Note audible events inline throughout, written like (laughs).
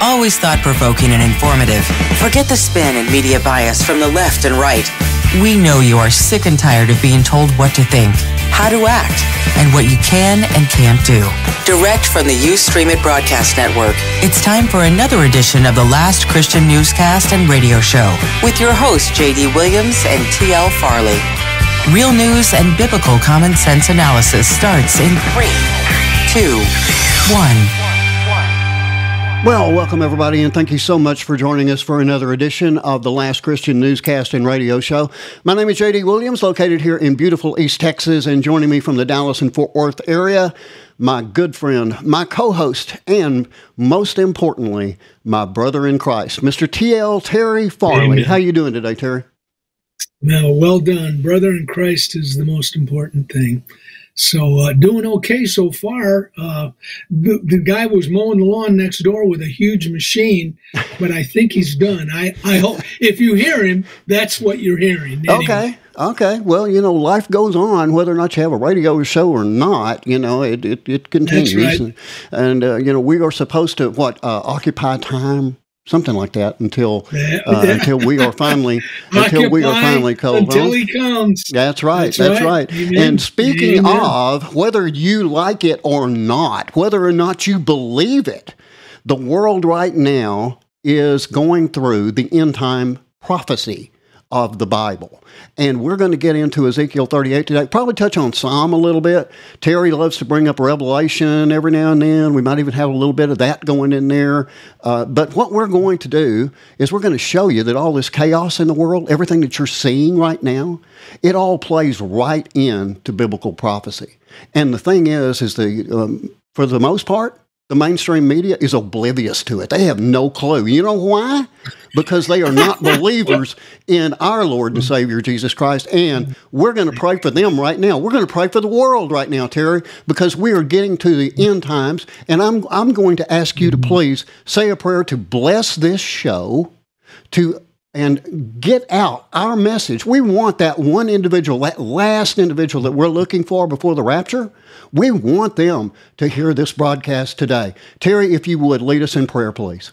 Always thought provoking and informative. Forget the spin and media bias from the left and right. We know you are sick and tired of being told what to think, how to act, and what you can and can't do. Direct from the Ustream It Broadcast Network, it's time for another edition of the Last Christian Newscast and Radio Show with your hosts, J.D. Williams and T.L. Farley. Real news and biblical common sense analysis starts in three, two, one. Well, welcome everybody, and thank you so much for joining us for another edition of the Last Christian Newscast and Radio Show. My name is JD Williams, located here in beautiful East Texas, and joining me from the Dallas and Fort Worth area, my good friend, my co host, and most importantly, my brother in Christ, Mr. TL Terry Farley. Amen. How you doing today, Terry? Now, well done. Brother in Christ is the most important thing. So uh, doing okay so far. Uh, the, the, guy was mowing the lawn next door with a huge machine, but I think he's done. I, I hope if you hear him, that's what you're hearing. Anyway. Okay. Okay. Well, you know, life goes on, whether or not you have a radio show or not. You know, it it, it continues, right. and, and uh, you know, we are supposed to what uh, occupy time something like that until (laughs) uh, until we are finally (laughs) until we are finally called until home. he comes. That's right. That's, that's right. right. And speaking Amen. of whether you like it or not, whether or not you believe it, the world right now is going through the end time prophecy of the Bible. And we're going to get into Ezekiel 38 today. Probably touch on Psalm a little bit. Terry loves to bring up Revelation every now and then. We might even have a little bit of that going in there. Uh, but what we're going to do is we're going to show you that all this chaos in the world, everything that you're seeing right now, it all plays right into biblical prophecy. And the thing is, is the um, for the most part, the mainstream media is oblivious to it. They have no clue. You know why? Because they are not (laughs) believers in our Lord and Savior Jesus Christ. And we're going to pray for them right now. We're going to pray for the world right now, Terry, because we are getting to the end times. And I'm, I'm going to ask you to please say a prayer to bless this show, to and get out our message. We want that one individual, that last individual that we're looking for before the rapture. We want them to hear this broadcast today. Terry, if you would, lead us in prayer, please.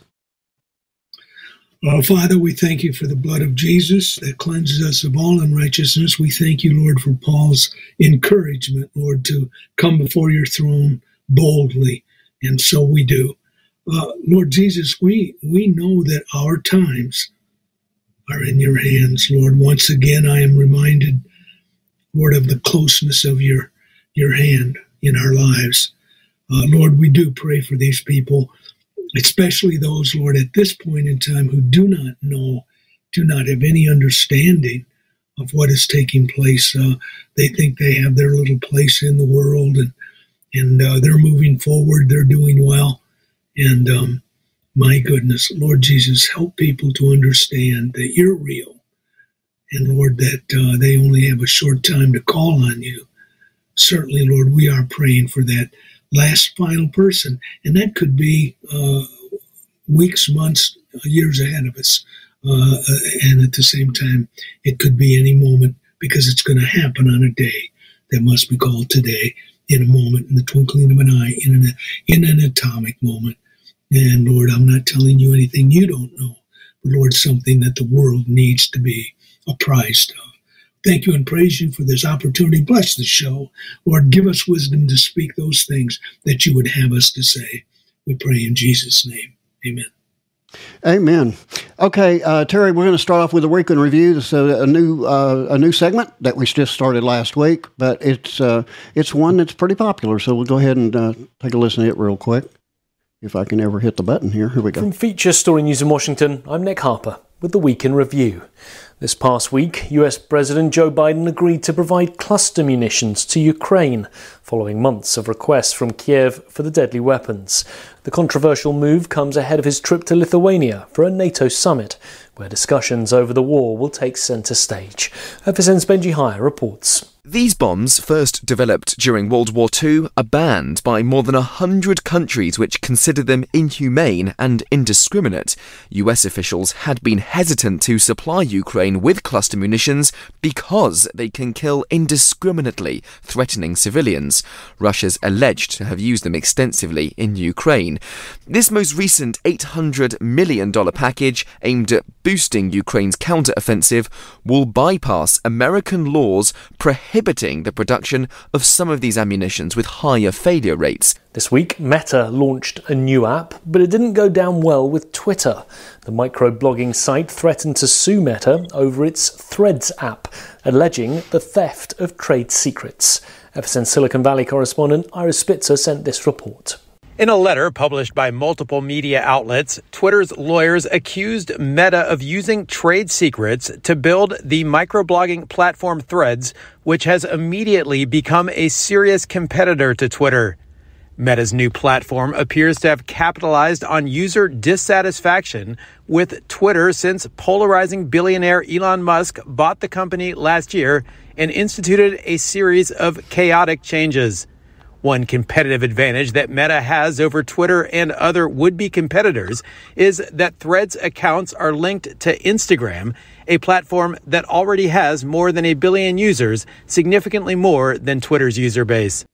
Father, we thank you for the blood of Jesus that cleanses us of all unrighteousness. We thank you, Lord, for Paul's encouragement, Lord, to come before your throne boldly. And so we do. Uh, Lord Jesus, we, we know that our times are in your hands, Lord. Once again, I am reminded, Lord, of the closeness of your your hand in our lives. Uh, Lord, we do pray for these people, especially those, Lord, at this point in time who do not know, do not have any understanding of what is taking place. Uh, they think they have their little place in the world and and uh, they're moving forward. They're doing well, and um, my goodness, Lord Jesus, help people to understand that you're real. And Lord, that uh, they only have a short time to call on you. Certainly, Lord, we are praying for that last final person. And that could be uh, weeks, months, years ahead of us. Uh, and at the same time, it could be any moment because it's going to happen on a day that must be called today, in a moment, in the twinkling of an eye, in an, in an atomic moment. And Lord, I'm not telling you anything you don't know, but Lord, something that the world needs to be apprised of. Thank you and praise you for this opportunity. Bless the show. Lord, give us wisdom to speak those things that you would have us to say. We pray in Jesus' name. Amen. Amen. Okay, uh, Terry, we're going to start off with a week in review. This is a, a new uh, a new segment that we just started last week, but it's uh, it's one that's pretty popular. So we'll go ahead and uh, take a listen to it real quick if I can ever hit the button here. Here we go. From Feature Story News in Washington, I'm Nick Harper with the Week in Review. This past week, US President Joe Biden agreed to provide cluster munitions to Ukraine, following months of requests from Kiev for the deadly weapons. The controversial move comes ahead of his trip to Lithuania for a NATO summit, where discussions over the war will take centre stage. FSN's Benji Hire reports. These bombs, first developed during World War II, are banned by more than a hundred countries which consider them inhumane and indiscriminate. US officials had been hesitant to supply Ukraine with cluster munitions because they can kill indiscriminately, threatening civilians. Russia's alleged to have used them extensively in Ukraine. This most recent $800 million package, aimed at boosting Ukraine's counteroffensive, will bypass American laws prohibiting prohibiting the production of some of these ammunitions with higher failure rates. This week, Meta launched a new app, but it didn't go down well with Twitter. The microblogging site threatened to sue Meta over its Threads app, alleging the theft of trade secrets. FSN Silicon Valley correspondent Iris Spitzer sent this report. In a letter published by multiple media outlets, Twitter's lawyers accused Meta of using trade secrets to build the microblogging platform Threads, which has immediately become a serious competitor to Twitter. Meta's new platform appears to have capitalized on user dissatisfaction with Twitter since polarizing billionaire Elon Musk bought the company last year and instituted a series of chaotic changes. One competitive advantage that Meta has over Twitter and other would be competitors is that Threads accounts are linked to Instagram, a platform that already has more than a billion users, significantly more than Twitter's user base.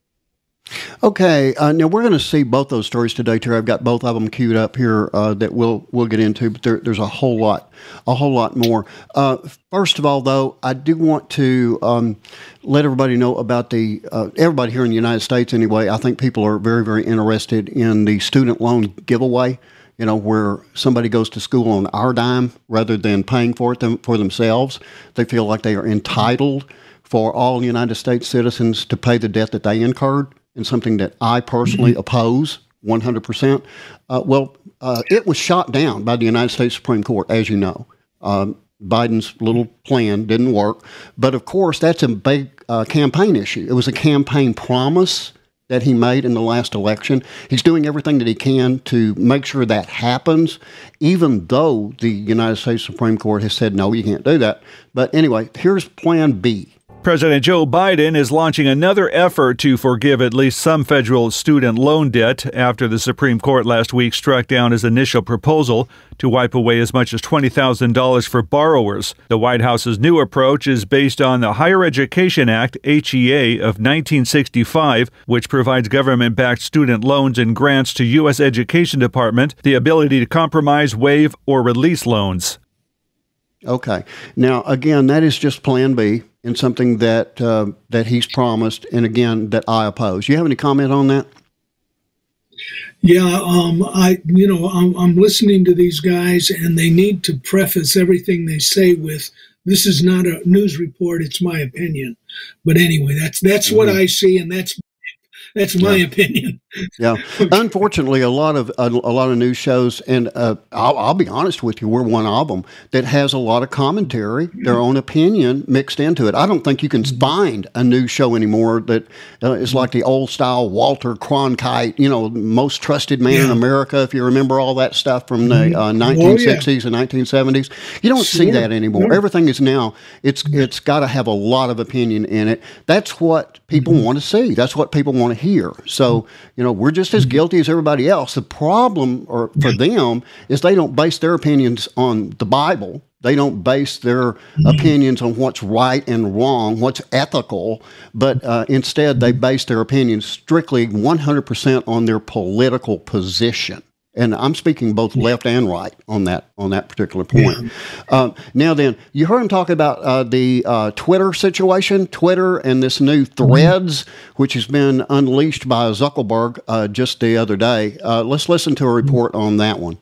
Okay, uh, now we're going to see both those stories today, Terry. I've got both of them queued up here uh, that we'll we'll get into, but there, there's a whole lot, a whole lot more. Uh, first of all, though, I do want to um, let everybody know about the uh, everybody here in the United States. Anyway, I think people are very very interested in the student loan giveaway. You know, where somebody goes to school on our dime rather than paying for it them, for themselves. They feel like they are entitled for all United States citizens to pay the debt that they incurred and something that I personally mm-hmm. oppose 100%. Uh, well, uh, it was shot down by the United States Supreme Court, as you know. Um, Biden's little plan didn't work. But of course, that's a big uh, campaign issue. It was a campaign promise that he made in the last election. He's doing everything that he can to make sure that happens, even though the United States Supreme Court has said, no, you can't do that. But anyway, here's plan B. President Joe Biden is launching another effort to forgive at least some federal student loan debt after the Supreme Court last week struck down his initial proposal to wipe away as much as $20,000 for borrowers. The White House's new approach is based on the Higher Education Act, HEA, of 1965, which provides government backed student loans and grants to U.S. Education Department the ability to compromise, waive, or release loans. Okay. Now, again, that is just Plan B and something that uh, that he's promised, and again that I oppose. You have any comment on that? Yeah, um, I you know I'm, I'm listening to these guys, and they need to preface everything they say with this is not a news report; it's my opinion. But anyway, that's that's mm-hmm. what I see, and that's that's my yeah. opinion. Yeah, unfortunately, a lot of a, a lot of news shows, and uh, I'll, I'll, be honest with you, we're one of them that has a lot of commentary, their own opinion mixed into it. I don't think you can find a news show anymore that uh, is like the old style Walter Cronkite, you know, most trusted man yeah. in America. If you remember all that stuff from the mm-hmm. uh, 1960s oh, yeah. and 1970s, you don't sure. see that anymore. Sure. Everything is now it's it's got to have a lot of opinion in it. That's what people mm-hmm. want to see. That's what people want to hear. So you know, we're just as guilty as everybody else. The problem or for them is they don't base their opinions on the Bible. They don't base their opinions on what's right and wrong, what's ethical, but uh, instead they base their opinions strictly 100% on their political position and I'm speaking both left and right on that on that particular point. Yeah. Uh, now, then, you heard him talk about uh, the uh, Twitter situation, Twitter, and this new Threads, which has been unleashed by Zuckerberg uh, just the other day. Uh, let's listen to a report on that one.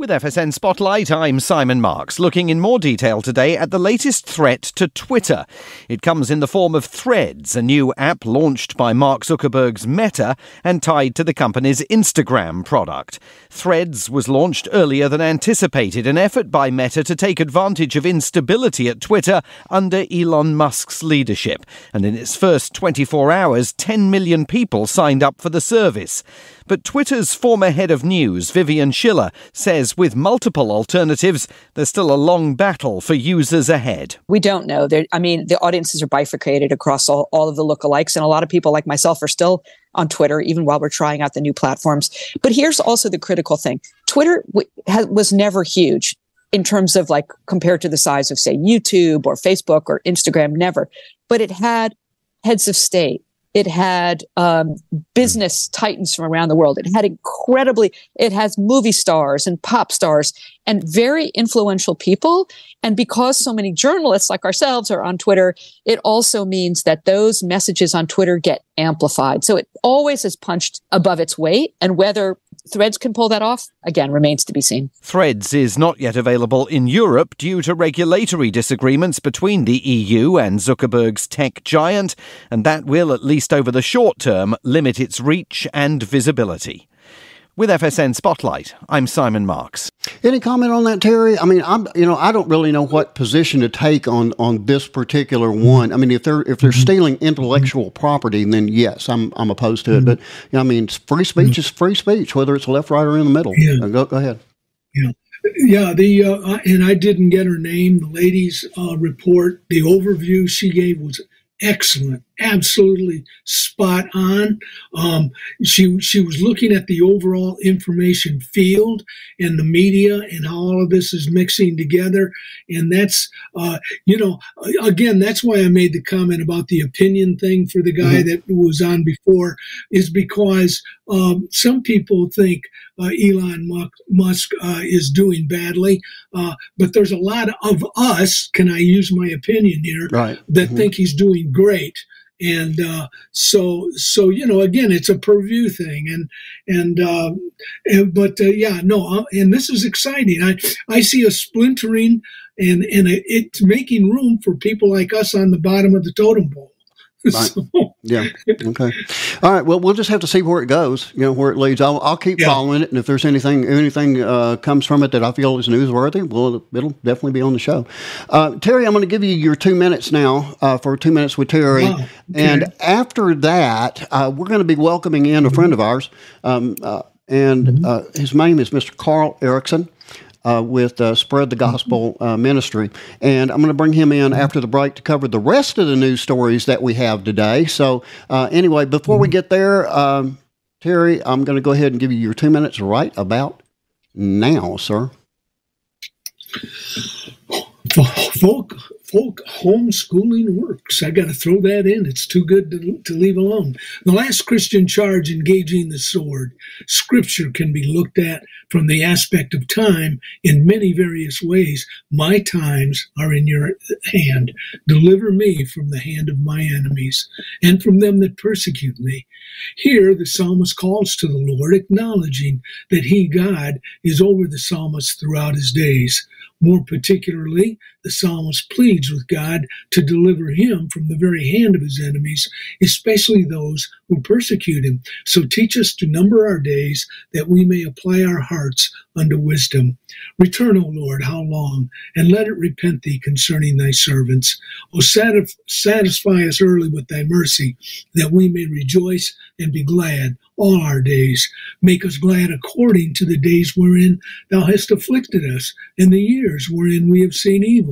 With FSN Spotlight, I'm Simon Marks, looking in more detail today at the latest threat to Twitter. It comes in the form of Threads, a new app launched by Mark Zuckerberg's Meta and tied to the company's Instagram product. Threads was launched earlier than anticipated, an effort by Meta to take advantage of instability at Twitter under Elon Musk's leadership. And in its first 24 hours, 10 million people signed up for the service. But Twitter's former head of news, Vivian Schiller, says with multiple alternatives, there's still a long battle for users ahead. We don't know. There, I mean, the audiences are bifurcated across all, all of the lookalikes, and a lot of people like myself are still on Twitter, even while we're trying out the new platforms. But here's also the critical thing Twitter w- ha- was never huge in terms of like compared to the size of, say, YouTube or Facebook or Instagram, never. But it had heads of state it had um, business titans from around the world. It had incredibly, it has movie stars and pop stars and very influential people. And because so many journalists like ourselves are on Twitter, it also means that those messages on Twitter get amplified. So it always is punched above its weight. And whether Threads can pull that off, again, remains to be seen. Threads is not yet available in Europe due to regulatory disagreements between the EU and Zuckerberg's tech giant, and that will, at least over the short term, limit its reach and visibility. With FSN Spotlight, I'm Simon Marks. Any comment on that, Terry? I mean, I'm you know I don't really know what position to take on on this particular one. I mean, if they're if they're mm-hmm. stealing intellectual property, then yes, I'm I'm opposed to it. Mm-hmm. But you know, I mean, free speech is free speech, whether it's left, right, or in the middle. Yeah. Uh, go, go ahead. Yeah. Yeah, the uh, and I didn't get her name. The lady's uh, report, the overview she gave was excellent, absolutely spot on. Um, she she was looking at the overall information field and the media and how all of this is mixing together, and that's uh, you know again that's why I made the comment about the opinion thing for the guy mm-hmm. that was on before is because um, some people think uh, Elon Musk uh, is doing badly, uh, but there's a lot of us. Can I use my opinion here? Right. That mm-hmm. think he's doing great and uh, so so you know again it's a purview thing and and, uh, and but uh, yeah no uh, and this is exciting. I i see a splintering and and it's making room for people like us on the bottom of the totem pole Right. yeah. Okay. All right. Well, we'll just have to see where it goes. You know, where it leads. I'll, I'll keep yeah. following it, and if there's anything anything uh, comes from it that I feel is newsworthy, well, it'll definitely be on the show. Uh, Terry, I'm going to give you your two minutes now uh, for two minutes with Terry, wow. okay. and after that, uh, we're going to be welcoming in a friend of ours, um, uh, and mm-hmm. Uh, his name is Mr. Carl Erickson uh, with uh, Spread the Gospel uh, Ministry. And I'm going to bring him in after the break to cover the rest of the news stories that we have today. So, uh, anyway, before we get there, um, Terry, I'm going to go ahead and give you your two minutes right about now, sir. Folk, folk homeschooling works. I got to throw that in. It's too good to, to leave alone. The last Christian charge engaging the sword. Scripture can be looked at from the aspect of time in many various ways. My times are in your hand. Deliver me from the hand of my enemies and from them that persecute me. Here, the psalmist calls to the Lord, acknowledging that he, God, is over the psalmist throughout his days. More particularly, the psalmist pleads with God to deliver him from the very hand of his enemies, especially those who persecute him. So teach us to number our days that we may apply our hearts unto wisdom. Return, O Lord, how long? And let it repent thee concerning thy servants. O satisfy us early with thy mercy, that we may rejoice and be glad all our days. Make us glad according to the days wherein thou hast afflicted us, and the years wherein we have seen evil.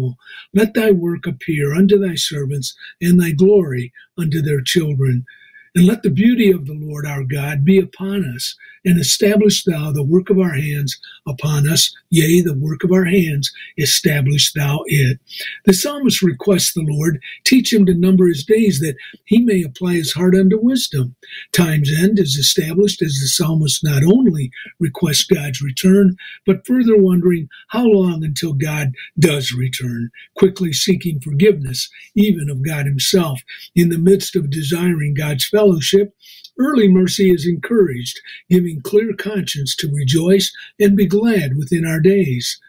Let thy work appear unto thy servants, and thy glory unto their children. And let the beauty of the Lord our God be upon us, and establish thou the work of our hands upon us, yea, the work of our hands, establish thou it. The psalmist requests the Lord teach him to number his days that he may apply his heart unto wisdom. Time's end is established as the psalmist not only requests God's return, but further wondering how long until God does return, quickly seeking forgiveness, even of God himself, in the midst of desiring God's fellowship Early mercy is encouraged, giving clear conscience to rejoice and be glad within our days.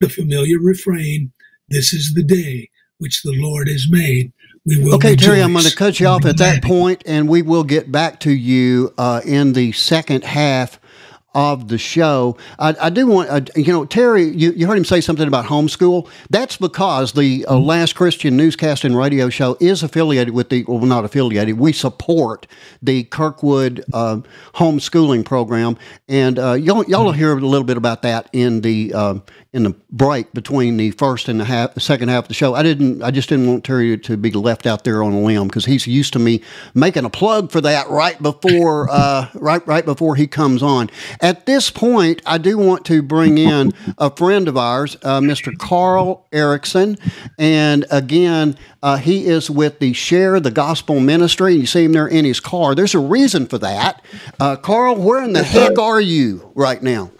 The familiar refrain, This is the day which the Lord has made. We will okay, rejoice. Terry, I'm going to cut you off at that point, and we will get back to you uh, in the second half of the show. I, I do want, uh, you know, Terry, you, you, heard him say something about homeschool. That's because the uh, Last Christian newscast and radio show is affiliated with the, well, not affiliated, we support the Kirkwood uh, homeschooling program. And uh, y'all, y'all will hear a little bit about that in the uh, in the break between the first and the half, the second half of the show. I didn't, I just didn't want Terry to be left out there on a limb because he's used to me making a plug for that right before, uh, right, right before he comes on. At this point, I do want to bring in a friend of ours, uh, Mr. Carl Erickson, and again, uh, he is with the Share the Gospel Ministry. You see him there in his car. There's a reason for that. Uh, Carl, where in the heck are you right now?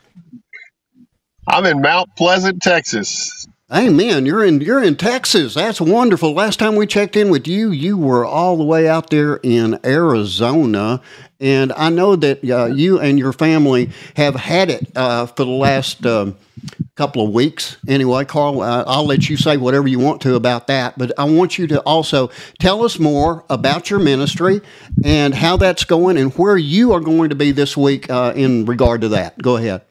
I'm in Mount Pleasant, Texas. Hey man, you're in you're in Texas. That's wonderful. Last time we checked in with you, you were all the way out there in Arizona, and I know that uh, you and your family have had it uh, for the last um, couple of weeks. Anyway, Carl, uh, I'll let you say whatever you want to about that, but I want you to also tell us more about your ministry and how that's going and where you are going to be this week uh, in regard to that. Go ahead.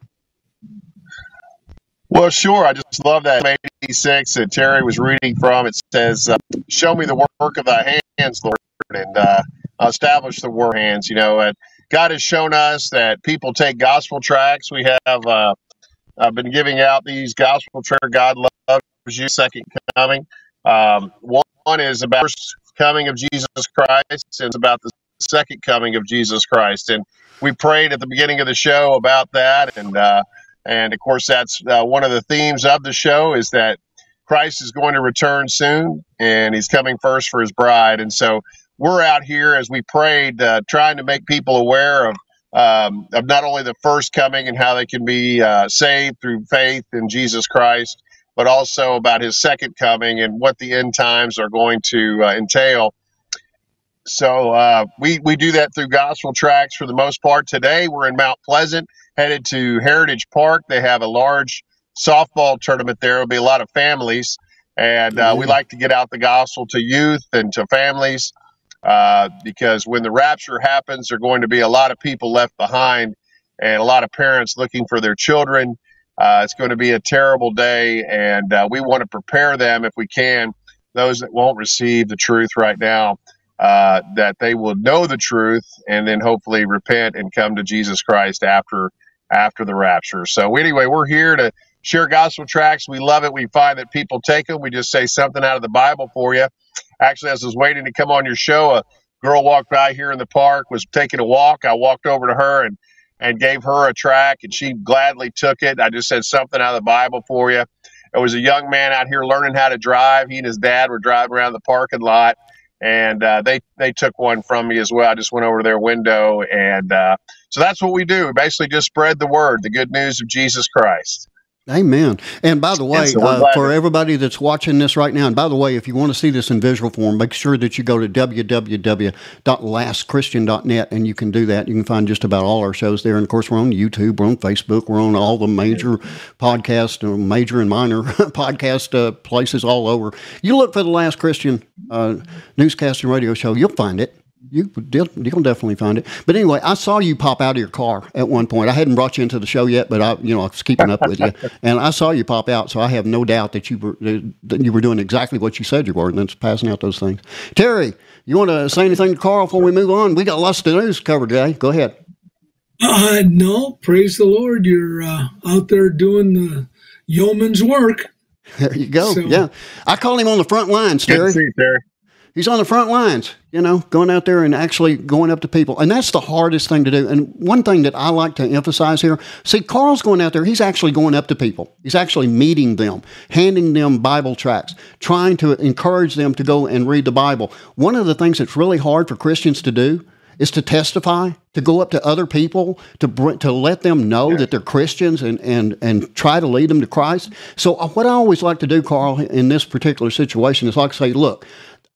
Well, sure. I just love that 86 that Terry was reading from. It says, uh, Show me the work of thy hands, Lord, and uh, establish the war hands. You know, and God has shown us that people take gospel tracts. We have uh, I've been giving out these gospel tracts. God loves you, second coming. Um, one, one is about the first coming of Jesus Christ, and it's about the second coming of Jesus Christ. And we prayed at the beginning of the show about that, and uh, and of course, that's uh, one of the themes of the show is that Christ is going to return soon and he's coming first for his bride. And so we're out here as we prayed, uh, trying to make people aware of, um, of not only the first coming and how they can be uh, saved through faith in Jesus Christ, but also about his second coming and what the end times are going to uh, entail. So uh, we, we do that through gospel tracts for the most part. Today we're in Mount Pleasant headed to Heritage Park. They have a large softball tournament there. There'll be a lot of families, and uh, we mm-hmm. like to get out the gospel to youth and to families uh, because when the rapture happens, there are going to be a lot of people left behind and a lot of parents looking for their children. Uh, it's going to be a terrible day, and uh, we want to prepare them if we can. Those that won't receive the truth right now, uh, that they will know the truth and then hopefully repent and come to Jesus Christ after after the rapture. So anyway, we're here to share gospel tracts. We love it. We find that people take them. We just say something out of the Bible for you. Actually, as I was waiting to come on your show, a girl walked by here in the park, was taking a walk. I walked over to her and and gave her a track, and she gladly took it. I just said something out of the Bible for you. There was a young man out here learning how to drive. He and his dad were driving around the parking lot, and uh, they they took one from me as well. I just went over to their window, and uh, so that's what we do. We basically just spread the word, the good news of Jesus Christ. Amen. And by the way, so uh, for everybody that's watching this right now, and by the way, if you want to see this in visual form, make sure that you go to www.lastchristian.net and you can do that. You can find just about all our shows there. And of course, we're on YouTube, we're on Facebook, we're on all the major podcast, uh, major and minor (laughs) podcast uh, places all over. You look for the Last Christian uh, newscast and radio show, you'll find it you you'll definitely find it. But anyway, I saw you pop out of your car at one point. I hadn't brought you into the show yet, but I, you know, I was keeping up with you, (laughs) and I saw you pop out. So I have no doubt that you were that you were doing exactly what you said you were, and that's passing out those things. Terry, you want to say anything to Carl before we move on? We got lots of news covered today. Go ahead. Uh, no, praise the Lord. You're uh, out there doing the yeoman's work. There you go. So, yeah, I call him on the front lines, Terry. See, Terry he's on the front lines, you know, going out there and actually going up to people. And that's the hardest thing to do. And one thing that I like to emphasize here see, Carl's going out there, he's actually going up to people. He's actually meeting them, handing them Bible tracts, trying to encourage them to go and read the Bible. One of the things that's really hard for Christians to do is to testify, to go up to other people, to to let them know that they're Christians and, and, and try to lead them to Christ. So, uh, what I always like to do, Carl, in this particular situation is like say, look,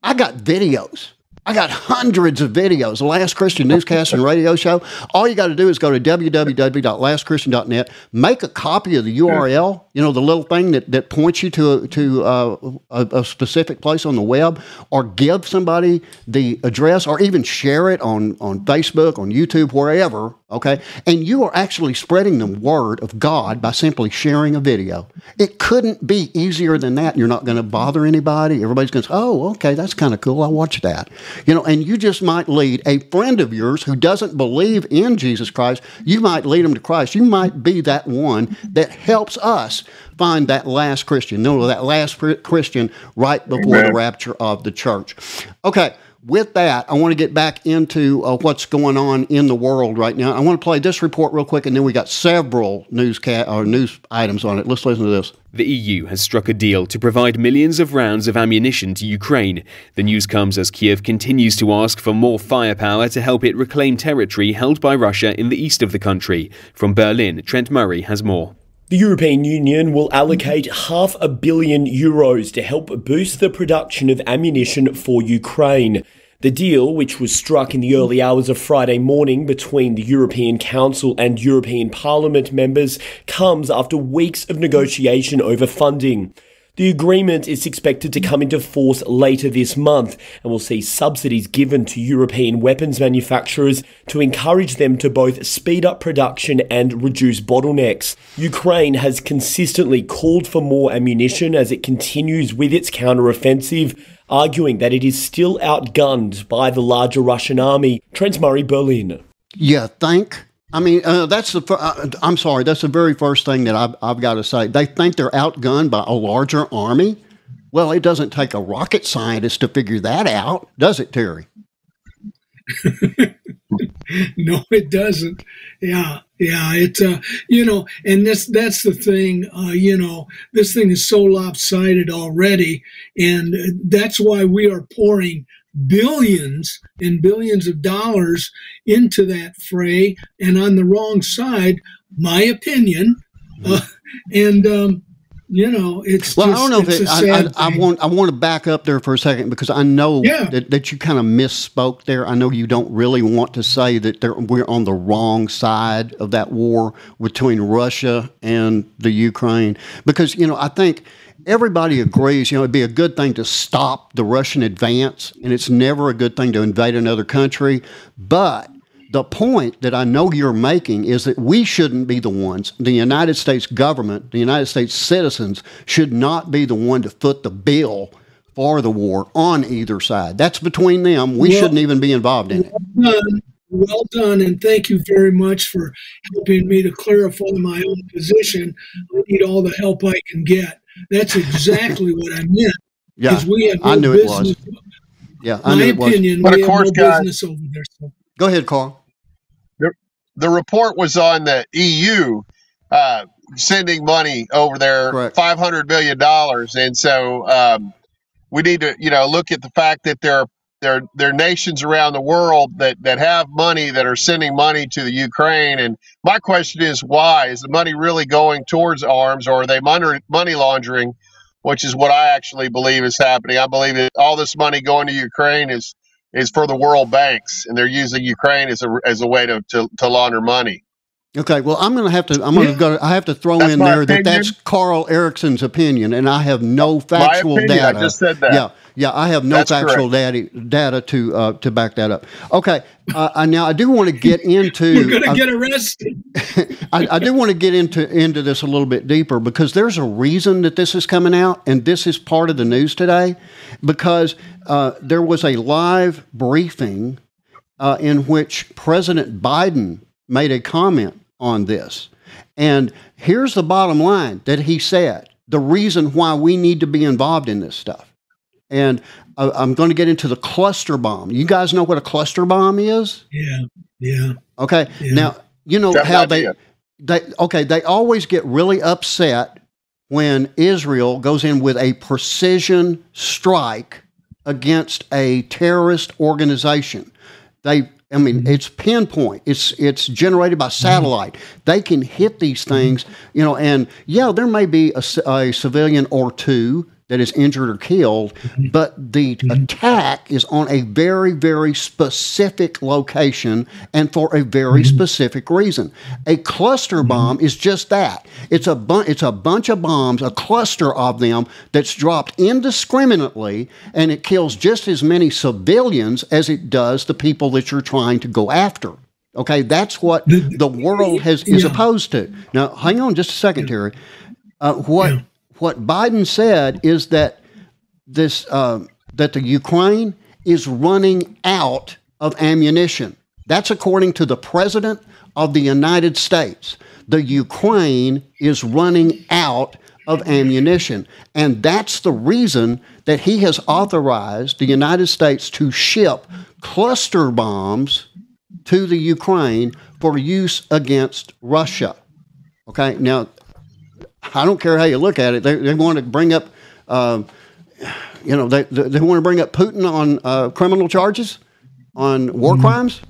I got videos. I got hundreds of videos. The Last Christian Newscast and Radio Show. All you got to do is go to www.lastchristian.net, make a copy of the URL, you know, the little thing that, that points you to, to uh, a, a, specific place on the web, or give somebody the address, or even share it on, on Facebook, on YouTube, wherever, Okay. And you are actually spreading the word of God by simply sharing a video. It couldn't be easier than that. You're not going to bother anybody. Everybody's going to say, oh, okay, that's kind of cool. I'll watch that. You know, and you just might lead a friend of yours who doesn't believe in Jesus Christ. You might lead them to Christ. You might be that one that helps us find that last Christian. No, that last Christian right before Amen. the rapture of the church. Okay with that, I want to get back into uh, what's going on in the world right now. I want to play this report real quick, and then we got several news ca- or news items on it. Let's listen to this. The EU has struck a deal to provide millions of rounds of ammunition to Ukraine. The news comes as Kiev continues to ask for more firepower to help it reclaim territory held by Russia in the east of the country. From Berlin, Trent Murray has more. The European Union will allocate half a billion euros to help boost the production of ammunition for Ukraine. The deal, which was struck in the early hours of Friday morning between the European Council and European Parliament members, comes after weeks of negotiation over funding. The agreement is expected to come into force later this month and will see subsidies given to European weapons manufacturers to encourage them to both speed up production and reduce bottlenecks. Ukraine has consistently called for more ammunition as it continues with its counteroffensive, arguing that it is still outgunned by the larger Russian army. Trent Murray, Berlin. Yeah, thank I mean, uh, that's the. Uh, I'm sorry. That's the very first thing that I've, I've got to say. They think they're outgunned by a larger army. Well, it doesn't take a rocket scientist to figure that out, does it, Terry? (laughs) no, it doesn't. Yeah, yeah. It's uh, you know, and this that's the thing. Uh, you know, this thing is so lopsided already, and that's why we are pouring billions and billions of dollars into that fray and on the wrong side, my opinion. Uh, and, um, you know, it's well. Just, I don't know if it, I, I, I, want. I want to back up there for a second because I know yeah. that, that you kind of misspoke there. I know you don't really want to say that we're on the wrong side of that war between Russia and the Ukraine because you know I think everybody agrees, you know, it'd be a good thing to stop the Russian advance, and it's never a good thing to invade another country. But the point that I know you're making is that we shouldn't be the ones, the United States government, the United States citizens should not be the one to foot the bill for the war on either side. That's between them. We well, shouldn't even be involved in it. Well done. well done, and thank you very much for helping me to clarify my own position. I need all the help I can get. That's exactly what I meant. Yeah, we have no I knew business. it was. Yeah, I my knew opinion, it was. But of course, no guys, business over there. So. Go ahead, Carl. The, the report was on the EU uh, sending money over there, five hundred million dollars, and so um, we need to, you know, look at the fact that there are there there are nations around the world that that have money that are sending money to the Ukraine. And my question is, why is the money really going towards arms, or are they money money laundering? Which is what I actually believe is happening. I believe that all this money going to Ukraine is is for the world banks, and they're using Ukraine as a as a way to to, to launder money. Okay, well, I'm going to have to. I'm going to go. I have to throw That's in there that that's Carl Erickson's opinion, and I have no factual opinion, I data. just said that. Yeah, yeah, I have no That's factual data data to uh, to back that up. Okay, uh, uh, now I do want to get (laughs) into. We're going to get arrested. (laughs) I, I do want to get into into this a little bit deeper because there's a reason that this is coming out, and this is part of the news today, because uh, there was a live briefing uh, in which President Biden made a comment on this, and here's the bottom line that he said: the reason why we need to be involved in this stuff, and uh, I'm going to get into the cluster bomb. You guys know what a cluster bomb is? Yeah, yeah. Okay. Yeah. Now you know Got how they idea. they okay they always get really upset when Israel goes in with a precision strike against a terrorist organization. They I mean it's pinpoint. It's it's generated by satellite. They can hit these things, you know, and yeah, there may be a, a civilian or two that is injured or killed, mm-hmm. but the mm-hmm. attack is on a very, very specific location and for a very mm-hmm. specific reason. A cluster bomb is just that. It's a bu- it's a bunch of bombs, a cluster of them that's dropped indiscriminately, and it kills just as many civilians as it does the people that you're trying to go after. Okay, that's what the world has is yeah. opposed to. Now, hang on just a second, Terry. Uh, what yeah. What Biden said is that this uh, that the Ukraine is running out of ammunition. That's according to the president of the United States. The Ukraine is running out of ammunition, and that's the reason that he has authorized the United States to ship cluster bombs to the Ukraine for use against Russia. Okay, now I don't care how you look at it. They, they want to bring up, uh, you know, they, they want to bring up Putin on uh, criminal charges, on war mm-hmm. crimes.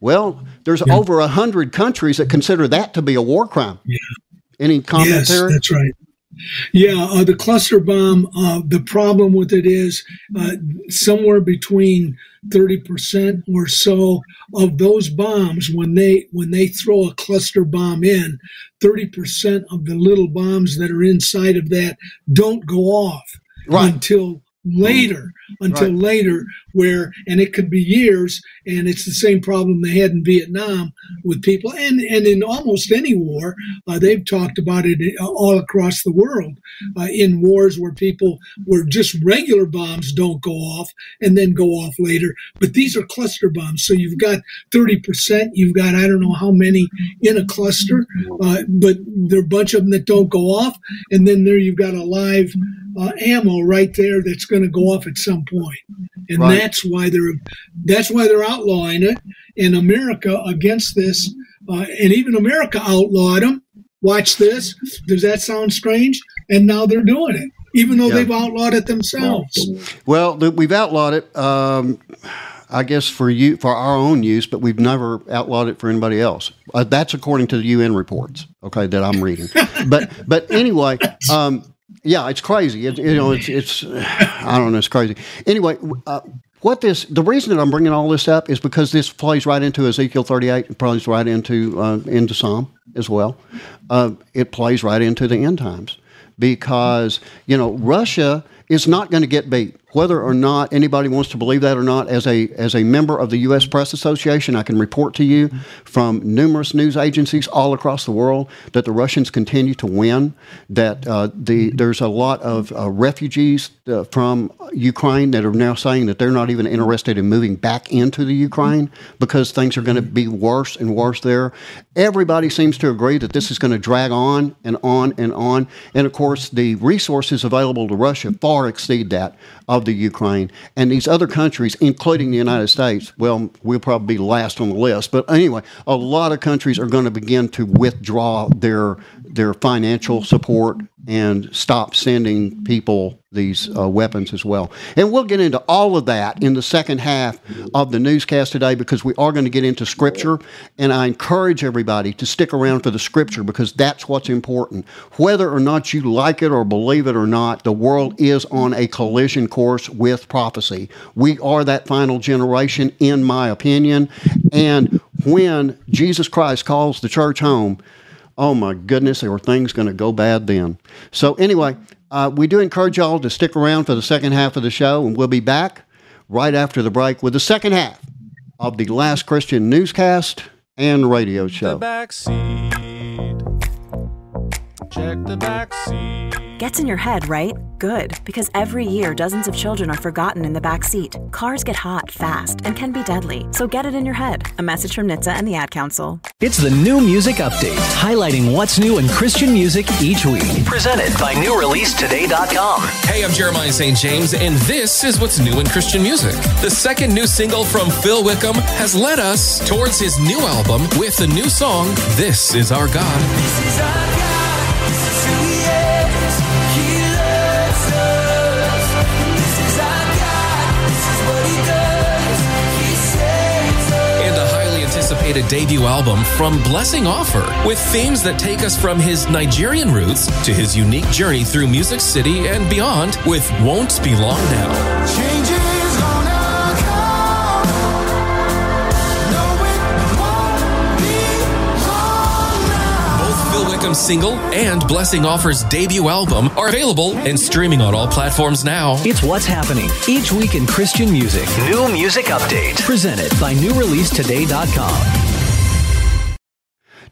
Well, there's yeah. over a hundred countries that consider that to be a war crime. Yeah. Any commentary? Yes, that's right. Yeah, uh, the cluster bomb. Uh, the problem with it is uh, somewhere between thirty percent or so of those bombs, when they when they throw a cluster bomb in, thirty percent of the little bombs that are inside of that don't go off right. until later until right. later where and it could be years and it's the same problem they had in vietnam with people and and in almost any war uh, they've talked about it uh, all across the world uh, in wars where people where just regular bombs don't go off and then go off later but these are cluster bombs so you've got 30% you've got i don't know how many in a cluster uh, but there are a bunch of them that don't go off and then there you've got a live uh, ammo right there that's going to go off at some point, and right. that's why they're that's why they're outlawing it. And America against this, uh, and even America outlawed them. Watch this. Does that sound strange? And now they're doing it, even though yeah. they've outlawed it themselves. Well, we've outlawed it. Um, I guess for you for our own use, but we've never outlawed it for anybody else. Uh, that's according to the UN reports, okay, that I'm reading. (laughs) but but anyway, um, yeah, it's crazy. It, you know, it's it's (sighs) I don't know, it's crazy. Anyway, uh, what this the reason that I'm bringing all this up is because this plays right into Ezekiel 38, it plays right into uh, into Psalm as well. Uh, it plays right into the end times because you know Russia is not going to get beat whether or not anybody wants to believe that or not, as a as a member of the U.S. Press Association, I can report to you from numerous news agencies all across the world that the Russians continue to win. That uh, the there's a lot of uh, refugees uh, from Ukraine that are now saying that they're not even interested in moving back into the Ukraine because things are going to be worse and worse there. Everybody seems to agree that this is going to drag on and on and on. And of course, the resources available to Russia far exceed that of the Ukraine. And these other countries, including the United States, well, we'll probably be last on the list. But anyway, a lot of countries are going to begin to withdraw their their financial support and stop sending people these uh, weapons as well. And we'll get into all of that in the second half of the newscast today because we are going to get into Scripture. And I encourage everybody to stick around for the Scripture because that's what's important. Whether or not you like it or believe it or not, the world is on a collision course with prophecy. We are that final generation, in my opinion. And when Jesus Christ calls the church home, oh my goodness, were things going to go bad then. So, anyway, uh, we do encourage y'all to stick around for the second half of the show, and we'll be back right after the break with the second half of the Last Christian newscast and radio show. The. Check the. Gets in your head, right? Good, because every year dozens of children are forgotten in the back seat. Cars get hot fast and can be deadly, so get it in your head. A message from NHTSA and the Ad Council. It's the New Music Update, highlighting what's new in Christian music each week. Presented by NewReleaseToday.com. Hey, I'm Jeremiah St. James, and this is what's new in Christian music. The second new single from Phil Wickham has led us towards his new album with the new song, This Is Our God. Anticipated debut album from Blessing Offor with themes that take us from his Nigerian roots to his unique journey through Music City and beyond with Won't Be Long Now. Changes. Wickham's single and Blessing Offor's debut album are available and streaming on all platforms now. It's what's happening each week in Christian music. New Music Update. Presented by NewReleaseToday.com.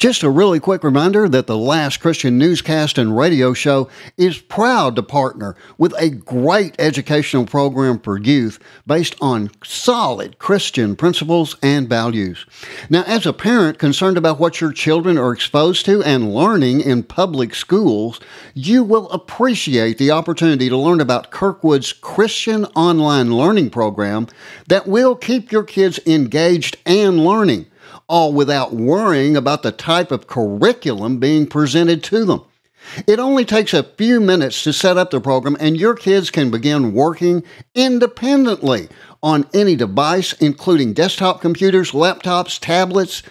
Just a really quick reminder that the Last Christian newscast and radio show is proud to partner with a great educational program for youth based on solid Christian principles and values. Now, as a parent concerned about what your children are exposed to and learning in public schools, you will appreciate the opportunity to learn about Kirkwood's Christian online learning program that will keep your kids engaged and learning all without worrying about the type of curriculum being presented to them. It only takes a few minutes to set up the program, and your kids can begin working independently on any device, including desktop computers, laptops, tablets,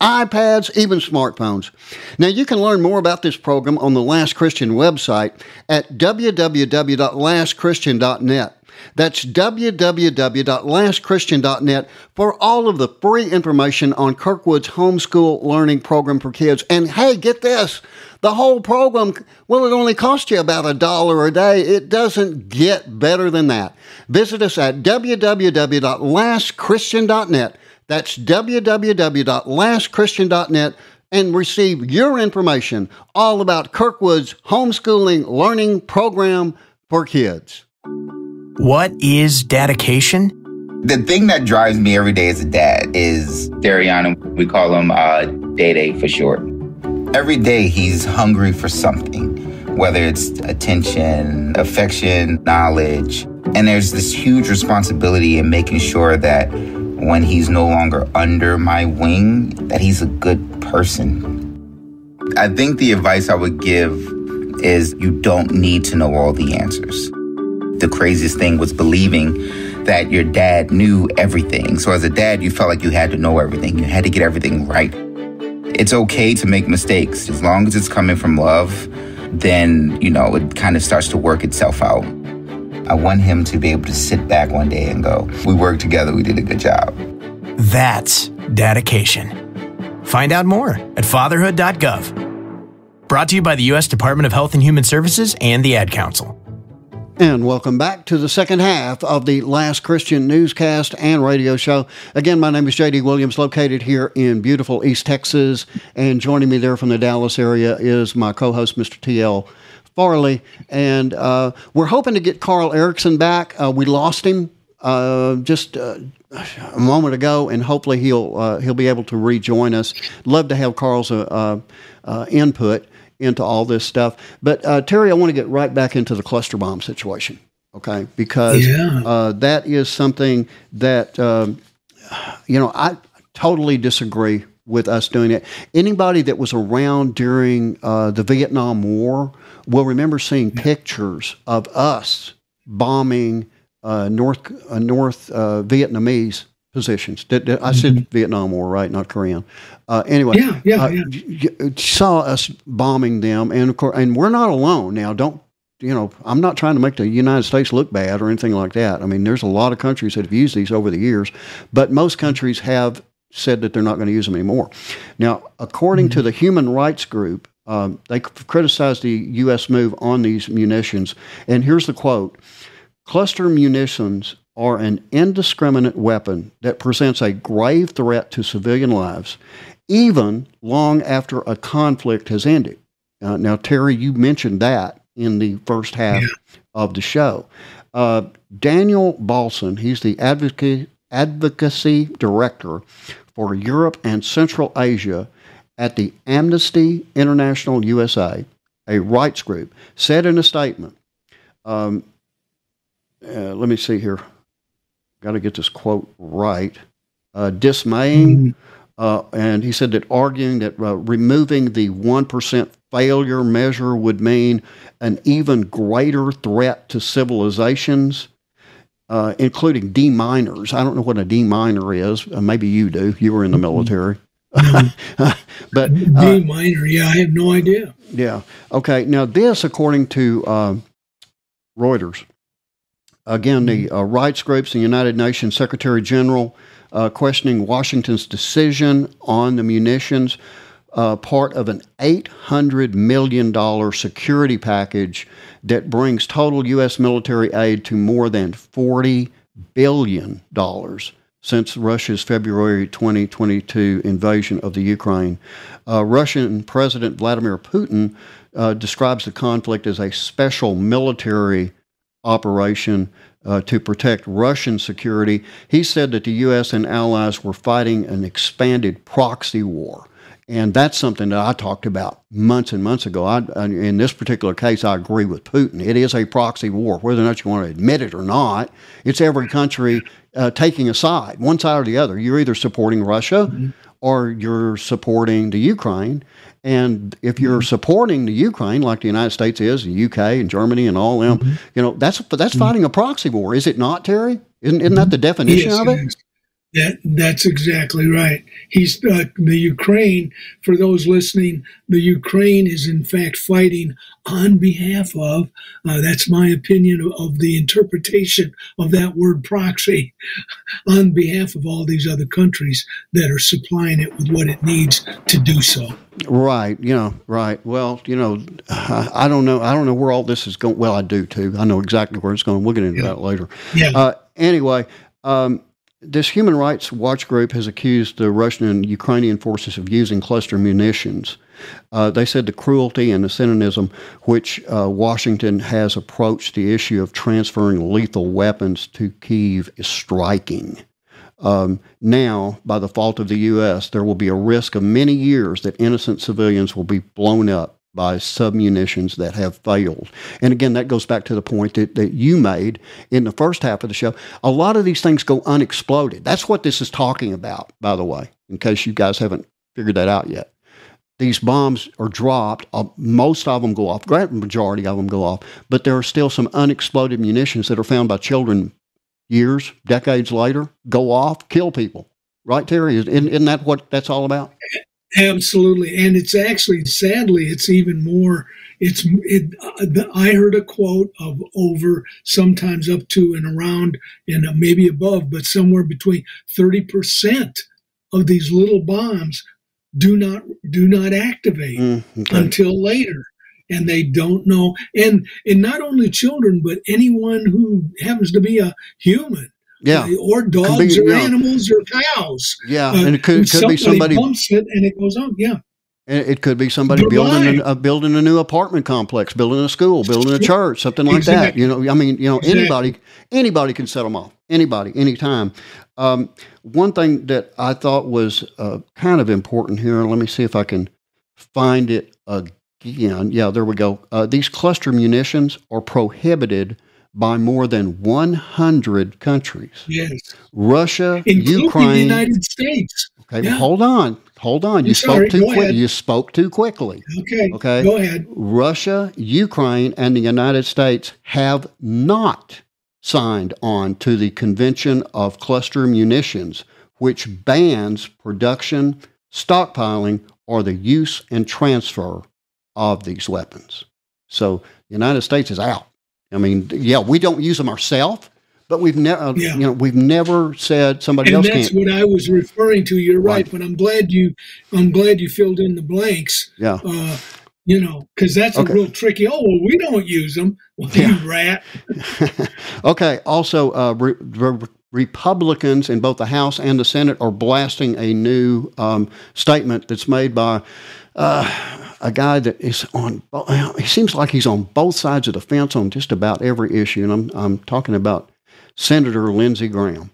iPads, even smartphones. Now, you can learn more about this program on the Last Christian website at www.lastchristian.net. That's www.lastchristian.net for all of the free information on Kirkwood's homeschool learning program for kids. And hey, get this the whole program, well, it only costs you about a dollar a day. It doesn't get better than that. Visit us at www.lastchristian.net. That's www.lastchristian.net and receive your information all about Kirkwood's homeschooling learning program for kids. What is dedication? The thing that drives me every day as a dad is Dariana. We call him uh, Day Day for short. Every day he's hungry for something, whether it's attention, affection, knowledge. And there's this huge responsibility in making sure that when he's no longer under my wing, that he's a good person. I think the advice I would give is you don't need to know all the answers the craziest thing was believing that your dad knew everything. So as a dad, you felt like you had to know everything. You had to get everything right. It's okay to make mistakes. As long as it's coming from love, then, you know, it kind of starts to work itself out. I want him to be able to sit back one day and go, we worked together, we did a good job. That's dedication. Find out more at fatherhood.gov. Brought to you by the U.S. Department of Health and Human Services and the Ad Council. And welcome back to the second half of the Last Christian newscast and radio show. Again, my name is JD Williams, located here in beautiful East Texas. And joining me there from the Dallas area is my co host, Mr. T.L. Farley. And uh, we're hoping to get Carl Erickson back. Uh, we lost him uh, just uh, a moment ago, and hopefully he'll uh, he'll be able to rejoin us. Love to have Carl's uh, input into all this stuff. But uh, Terry, I want to get right back into the cluster bomb situation, okay? Because yeah. uh, that is something that um, you know I totally disagree with us doing it. Anybody that was around during uh, the Vietnam War will remember seeing pictures of us bombing uh, North uh, North uh, Vietnamese positions. Did, did, I said mm-hmm. Vietnam War, right? Not Korean. Uh, anyway, yeah, yeah, uh, yeah. saw us bombing them, and of course, and we're not alone now. Don't you know? I'm not trying to make the United States look bad or anything like that. I mean, there's a lot of countries that have used these over the years, but most countries have said that they're not going to use them anymore. Now, according mm-hmm. to the Human Rights Group, um, they criticized the U.S. move on these munitions, and here's the quote: "Cluster munitions are an indiscriminate weapon that presents a grave threat to civilian lives, even long after a conflict has ended. Uh, now, Terry, you mentioned that in the first half yeah. of the show. Uh, Daniel Balson, he's the advocacy, advocacy director for Europe and Central Asia at the Amnesty International USA, a rights group, said in a statement, um, uh, let me see here got to get this quote right, uh, dismaying. Mm-hmm. Uh, and he said that arguing that uh, removing the 1% failure measure would mean an even greater threat to civilizations, uh, including deminers. I don't know what a D minor is. Uh, maybe you do. You were in the mm-hmm. military. Mm-hmm. (laughs) but uh, minor, yeah, I have no idea. Yeah. Okay. Now, this, according to uh, Reuters, Again, the uh, rights groups, the United Nations Secretary General, uh, questioning Washington's decision on the munitions, uh, part of an $800 million security package that brings total U.S. military aid to more than $40 billion since Russia's February 2022 invasion of the Ukraine. Uh, Russian President Vladimir Putin uh, describes the conflict as a special military operation uh, to protect Russian security. He said that the U.S. and allies were fighting an expanded proxy war. And that's something that I talked about months and months ago. I, in this particular case, I agree with Putin. It is a proxy war, whether or not you want to admit it or not. It's every country uh, taking a side, one side or the other. You're either supporting Russia mm-hmm. or you're supporting the Ukraine. And if you're mm-hmm. supporting the Ukraine, like the United States is, the UK and Germany and all them, mm-hmm. you know, that's that's mm-hmm. fighting a proxy war, is it not, Terry? Isn't, isn't that the definition yes, of it? That that's exactly right. He's uh, the Ukraine. For those listening, the Ukraine is in fact fighting on behalf of. Uh, that's my opinion of, of, the interpretation of that word proxy, (laughs) on behalf of all these other countries that are supplying it with what it needs to do so. Right. You know. Right. Well, you know, I, I don't know. I don't know where all this is going. Well, I do too. I know exactly where it's going. We'll get into yeah. that later. Yeah. Uh, anyway. Um, this Human Rights Watch group has accused the Russian and Ukrainian forces of using cluster munitions. Uh, they said the cruelty and the cynicism which uh, Washington has approached the issue of transferring lethal weapons to Kiev is striking. Um, now, by the fault of the U.S., there will be a risk of many years that innocent civilians will be blown up by submunitions that have failed. And again, that goes back to the point that, that you made in the first half of the show. A lot of these things go unexploded. That's what this is talking about, by the way, in case you guys haven't figured that out yet. These bombs are dropped. Uh, most of them go off. Great majority of them go off. But there are still some unexploded munitions that are found by children years, decades later, go off, kill people. Right, Terry? Isn't, isn't that what that's all about? Absolutely, and it's actually, sadly, it's even more. It's it. I heard a quote of over, sometimes up to and around, and maybe above, but somewhere between thirty percent of these little bombs do not do not activate mm, okay. until later and they don't know and and not only children but anyone who happens to be a human yeah, or dogs be, or yeah. animals or cows. Yeah, uh, and it could, could be somebody bumps it and it goes on. Yeah, it could be somebody They're building a, uh, building a new apartment complex, building a school, building a church, something like exactly. that. You know, I mean, you know, exactly. anybody anybody can set them off. Anybody, anytime. Um, one thing that I thought was uh, kind of important here. Let me see if I can find it again. Yeah, there we go. Uh, these cluster munitions are prohibited by more than 100 countries. Yes. Russia, Including Ukraine, the United States. Okay, yeah. hold on. Hold on. You spoke too quickly. You spoke too quickly. Okay. Okay. Go ahead. Russia, Ukraine, and the United States have not signed on to the Convention of Cluster Munitions, which bans production, stockpiling, or the use and transfer of these weapons. So the United States is out. I mean, yeah, we don't use them ourselves, but we've never, uh, yeah. you know, we've never said somebody and else that's can't. what I was referring to. You're right, right, but I'm glad you, I'm glad you filled in the blanks. Yeah. Uh, you know, because that's okay. a real tricky. Oh well, we don't use them. (laughs) Well, yeah. you rat. (laughs) okay. Also, uh, re- re- Republicans in both the House and the Senate are blasting a new um, statement that's made by. Uh, a guy that is on. He seems like he's on both sides of the fence on just about every issue, and I'm I'm talking about Senator Lindsey Graham.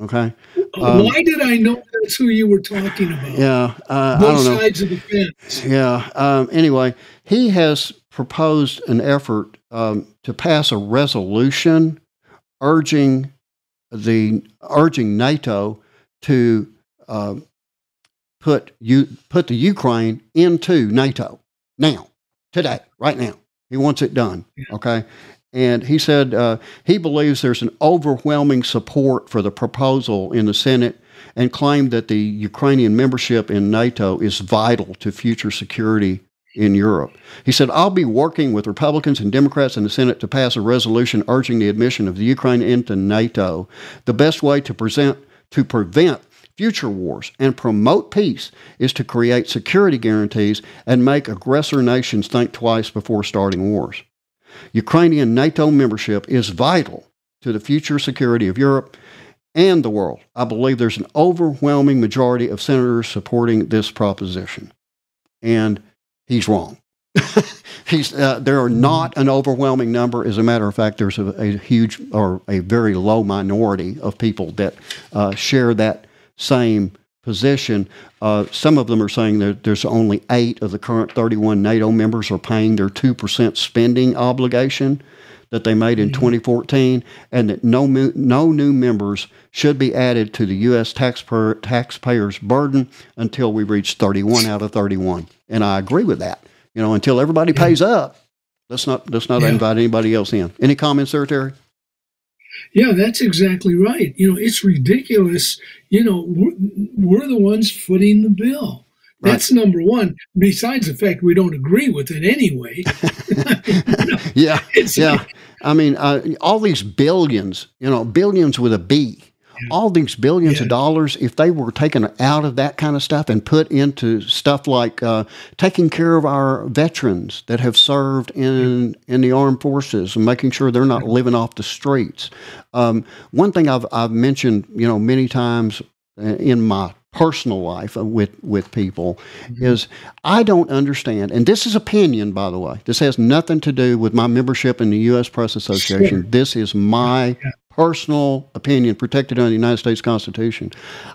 Okay. Um, Why did I know that's who you were talking about? Yeah, uh, both I don't know. sides of the fence. Yeah. Um, anyway, he has proposed an effort um, to pass a resolution urging the urging NATO to uh, put you put the Ukraine into NATO now, today, right now. He wants it done. Okay. And he said uh, he believes there's an overwhelming support for the proposal in the Senate and claimed that the Ukrainian membership in NATO is vital to future security in Europe. He said, I'll be working with Republicans and Democrats in the Senate to pass a resolution urging the admission of the Ukraine into NATO. The best way to present to prevent future wars and promote peace is to create security guarantees and make aggressor nations think twice before starting wars. Ukrainian NATO membership is vital to the future security of Europe and the world. I believe there's an overwhelming majority of senators supporting this proposition. And he's wrong. (laughs) he's, uh, there are not an overwhelming number. As a matter of fact, there's a, a huge or a very low minority of people that uh, share that same position. Uh, some of them are saying that there's only eight of the current 31 NATO members are paying their 2% spending obligation that they made in 2014, and that no, no new members should be added to the U.S. Taxpayer, taxpayers' burden until we reach 31 out of 31. And I agree with that. You know, until everybody pays up, let's not let's not yeah. invite anybody else in. Any comments, there, Terry? Yeah, that's exactly right. You know, it's ridiculous. You know, we're, we're the ones footing the bill. Right. That's number one. Besides the fact we don't agree with it anyway. (laughs) (laughs) yeah, yeah. I mean, uh, all these billions, you know, billions with a B. All these billions yeah. of dollars, if they were taken out of that kind of stuff and put into stuff like uh, taking care of our veterans that have served in in the armed forces and making sure they're not living off the streets. Um, one thing I've I've mentioned, you know, many times uh, in my personal life with with people mm-hmm. is I don't understand, and this is opinion, by the way. This has nothing to do with my membership in the U.S. Press Association. Sure. This is my yeah personal opinion protected under the United States Constitution.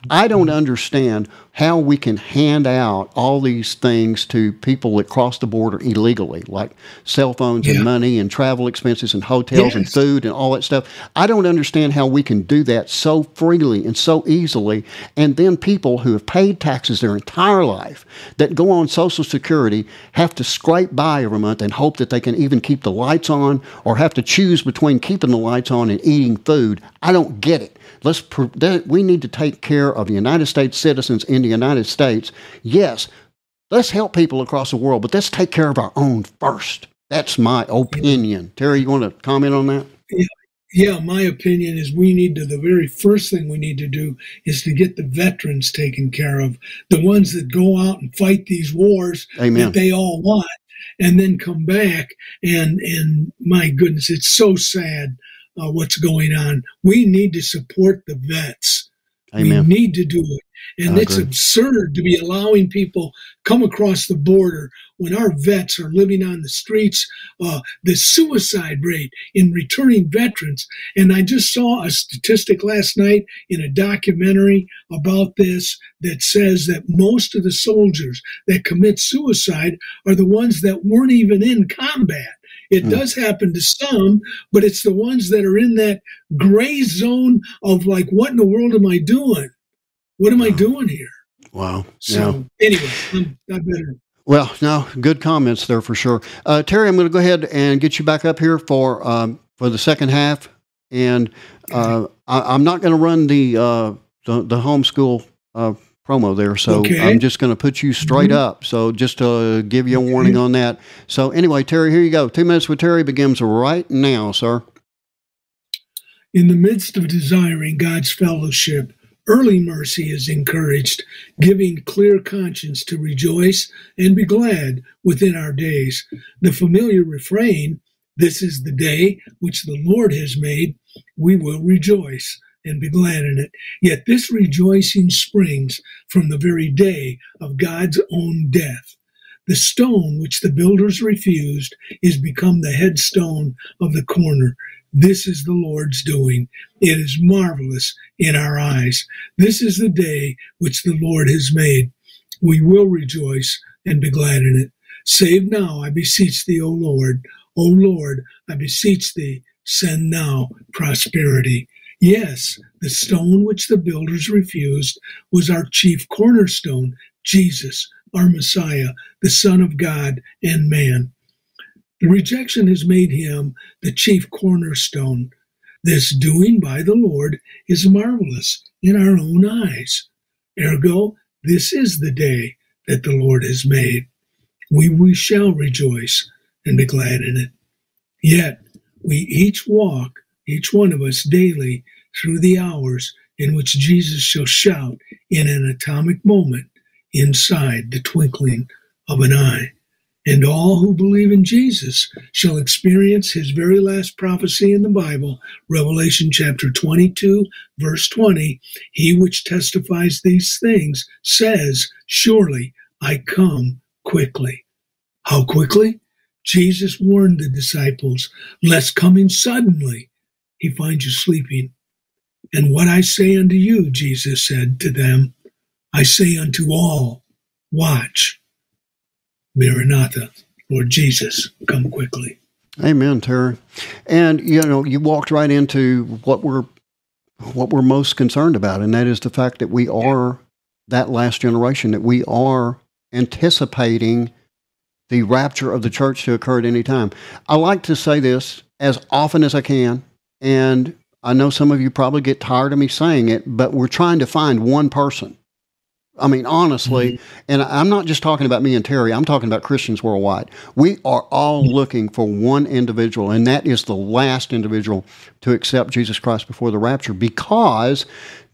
I don't understand how we can hand out all these things to people that cross the border illegally, like cell phones yeah. and money and travel expenses and hotels yes. and food and all that stuff. I don't understand how we can do that so freely and so easily. And then people who have paid taxes their entire life that go on Social Security have to scrape by every month and hope that they can even keep the lights on or have to choose between keeping the lights on and eating food. I don't get it. Let's we need to take care of the United States citizens in the United States. Yes, let's help people across the world, but let's take care of our own first. That's my opinion. Terry, you want to comment on that? Yeah. Yeah, my opinion is we need to, the very first thing we need to do is to get the veterans taken care of, the ones that go out and fight these wars Amen. that they all want, and then come back. And, and my goodness, it's so sad uh, what's going on. We need to support the vets. Amen. We need to do it. And I it's agree. absurd to be allowing people come across the border when our vets are living on the streets. Uh, the suicide rate in returning veterans. And I just saw a statistic last night in a documentary about this that says that most of the soldiers that commit suicide are the ones that weren't even in combat. It mm. does happen to some, but it's the ones that are in that gray zone of like, what in the world am I doing? What am I doing here? Wow. So yeah. anyway, I'm, I better. Well, no, good comments there for sure. Uh, Terry, I'm going to go ahead and get you back up here for um, for the second half, and uh, I, am not going to run the, uh, the, the homeschool uh, promo there. So okay. I'm just going to put you straight mm-hmm. up. So just to give you a warning on that. So anyway, Terry, here you go. Two minutes with Terry begins right now, sir. In the midst of desiring God's fellowship, early mercy is encouraged, giving clear conscience to rejoice and be glad within our days. The familiar refrain, This is the day which the Lord has made, we will rejoice and be glad in it. Yet this rejoicing springs from the very day of God's own death. The stone which the builders refused is become the headstone of the corner. This is the Lord's doing. It is marvelous in our eyes. This is the day which the Lord has made. We will rejoice and be glad in it. Save now, I beseech thee, O Lord. O Lord, I beseech thee, send now prosperity. Yes, the stone which the builders refused was our chief cornerstone, Jesus, our Messiah, the Son of God and man. The rejection has made him the chief cornerstone. This doing by the Lord is marvelous in our own eyes. Ergo, this is the day that the Lord has made. We, we shall rejoice and be glad in it. Yet we each walk each one of us daily through the hours in which Jesus shall shout in an atomic moment inside the twinkling of an eye. And all who believe in Jesus shall experience his very last prophecy in the Bible, Revelation chapter 22, verse 20. He which testifies these things says, Surely I come quickly. How quickly? Jesus warned the disciples, lest coming suddenly he finds you sleeping. And what I say unto you, Jesus said to them, I say unto all, watch. Maranatha, Lord Jesus, come quickly. Amen, Terry. And you know, you walked right into what we're what we're most concerned about, and that is the fact that we are that last generation, that we are anticipating the rapture of the church to occur at any time. I like to say this as often as I can, and I know some of you probably get tired of me saying it, but we're trying to find one person I mean, honestly, mm-hmm. and I'm not just talking about me and Terry, I'm talking about Christians worldwide. We are all looking for one individual, and that is the last individual to accept Jesus Christ before the rapture because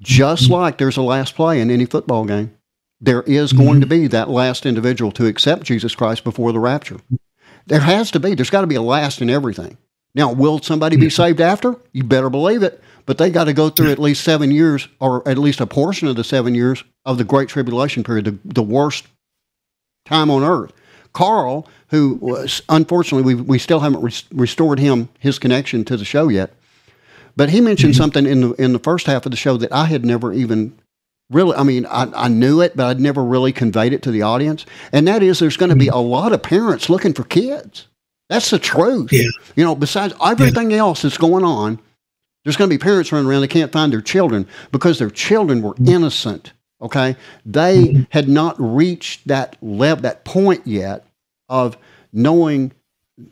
just mm-hmm. like there's a last play in any football game, there is going mm-hmm. to be that last individual to accept Jesus Christ before the rapture. There has to be. There's got to be a last in everything. Now, will somebody be saved after? You better believe it but they got to go through at least seven years, or at least a portion of the seven years of the Great Tribulation period, the, the worst time on earth. Carl, who was, unfortunately, we, we still haven't re- restored him his connection to the show yet, but he mentioned mm-hmm. something in the in the first half of the show that I had never even really. I mean, I, I knew it, but I'd never really conveyed it to the audience, and that is there's going to be mm-hmm. a lot of parents looking for kids. That's the truth. Yeah. You know, besides everything yeah. else that's going on, there's going to be parents running around, they can't find their children because their children were innocent. Okay. They mm-hmm. had not reached that level, that point yet of knowing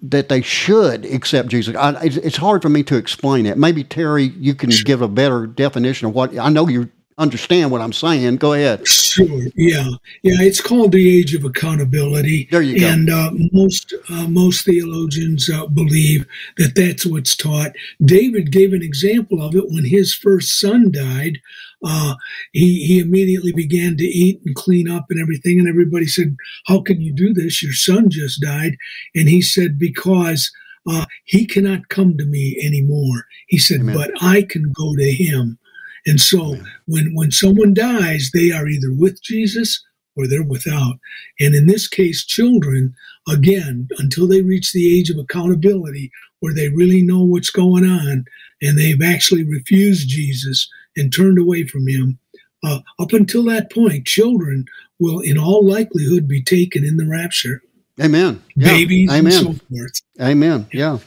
that they should accept Jesus. I, it's hard for me to explain it. Maybe Terry, you can give a better definition of what I know you understand what I'm saying. Go ahead. Sure. Yeah. Yeah. It's called the age of accountability. There you go. And uh, most uh, most theologians uh, believe that that's what's taught. David gave an example of it when his first son died. Uh, he he immediately began to eat and clean up and everything, and everybody said, "How can you do this? Your son just died." And he said, "Because." Uh, he cannot come to me anymore. He said, Amen. but I can go to him. And so when, when someone dies, they are either with Jesus or they're without. And in this case, children, again, until they reach the age of accountability where they really know what's going on and they've actually refused Jesus and turned away from him, uh, up until that point, children will in all likelihood be taken in the rapture. Amen. Yeah. Babies Amen. so forth. Amen. Yeah,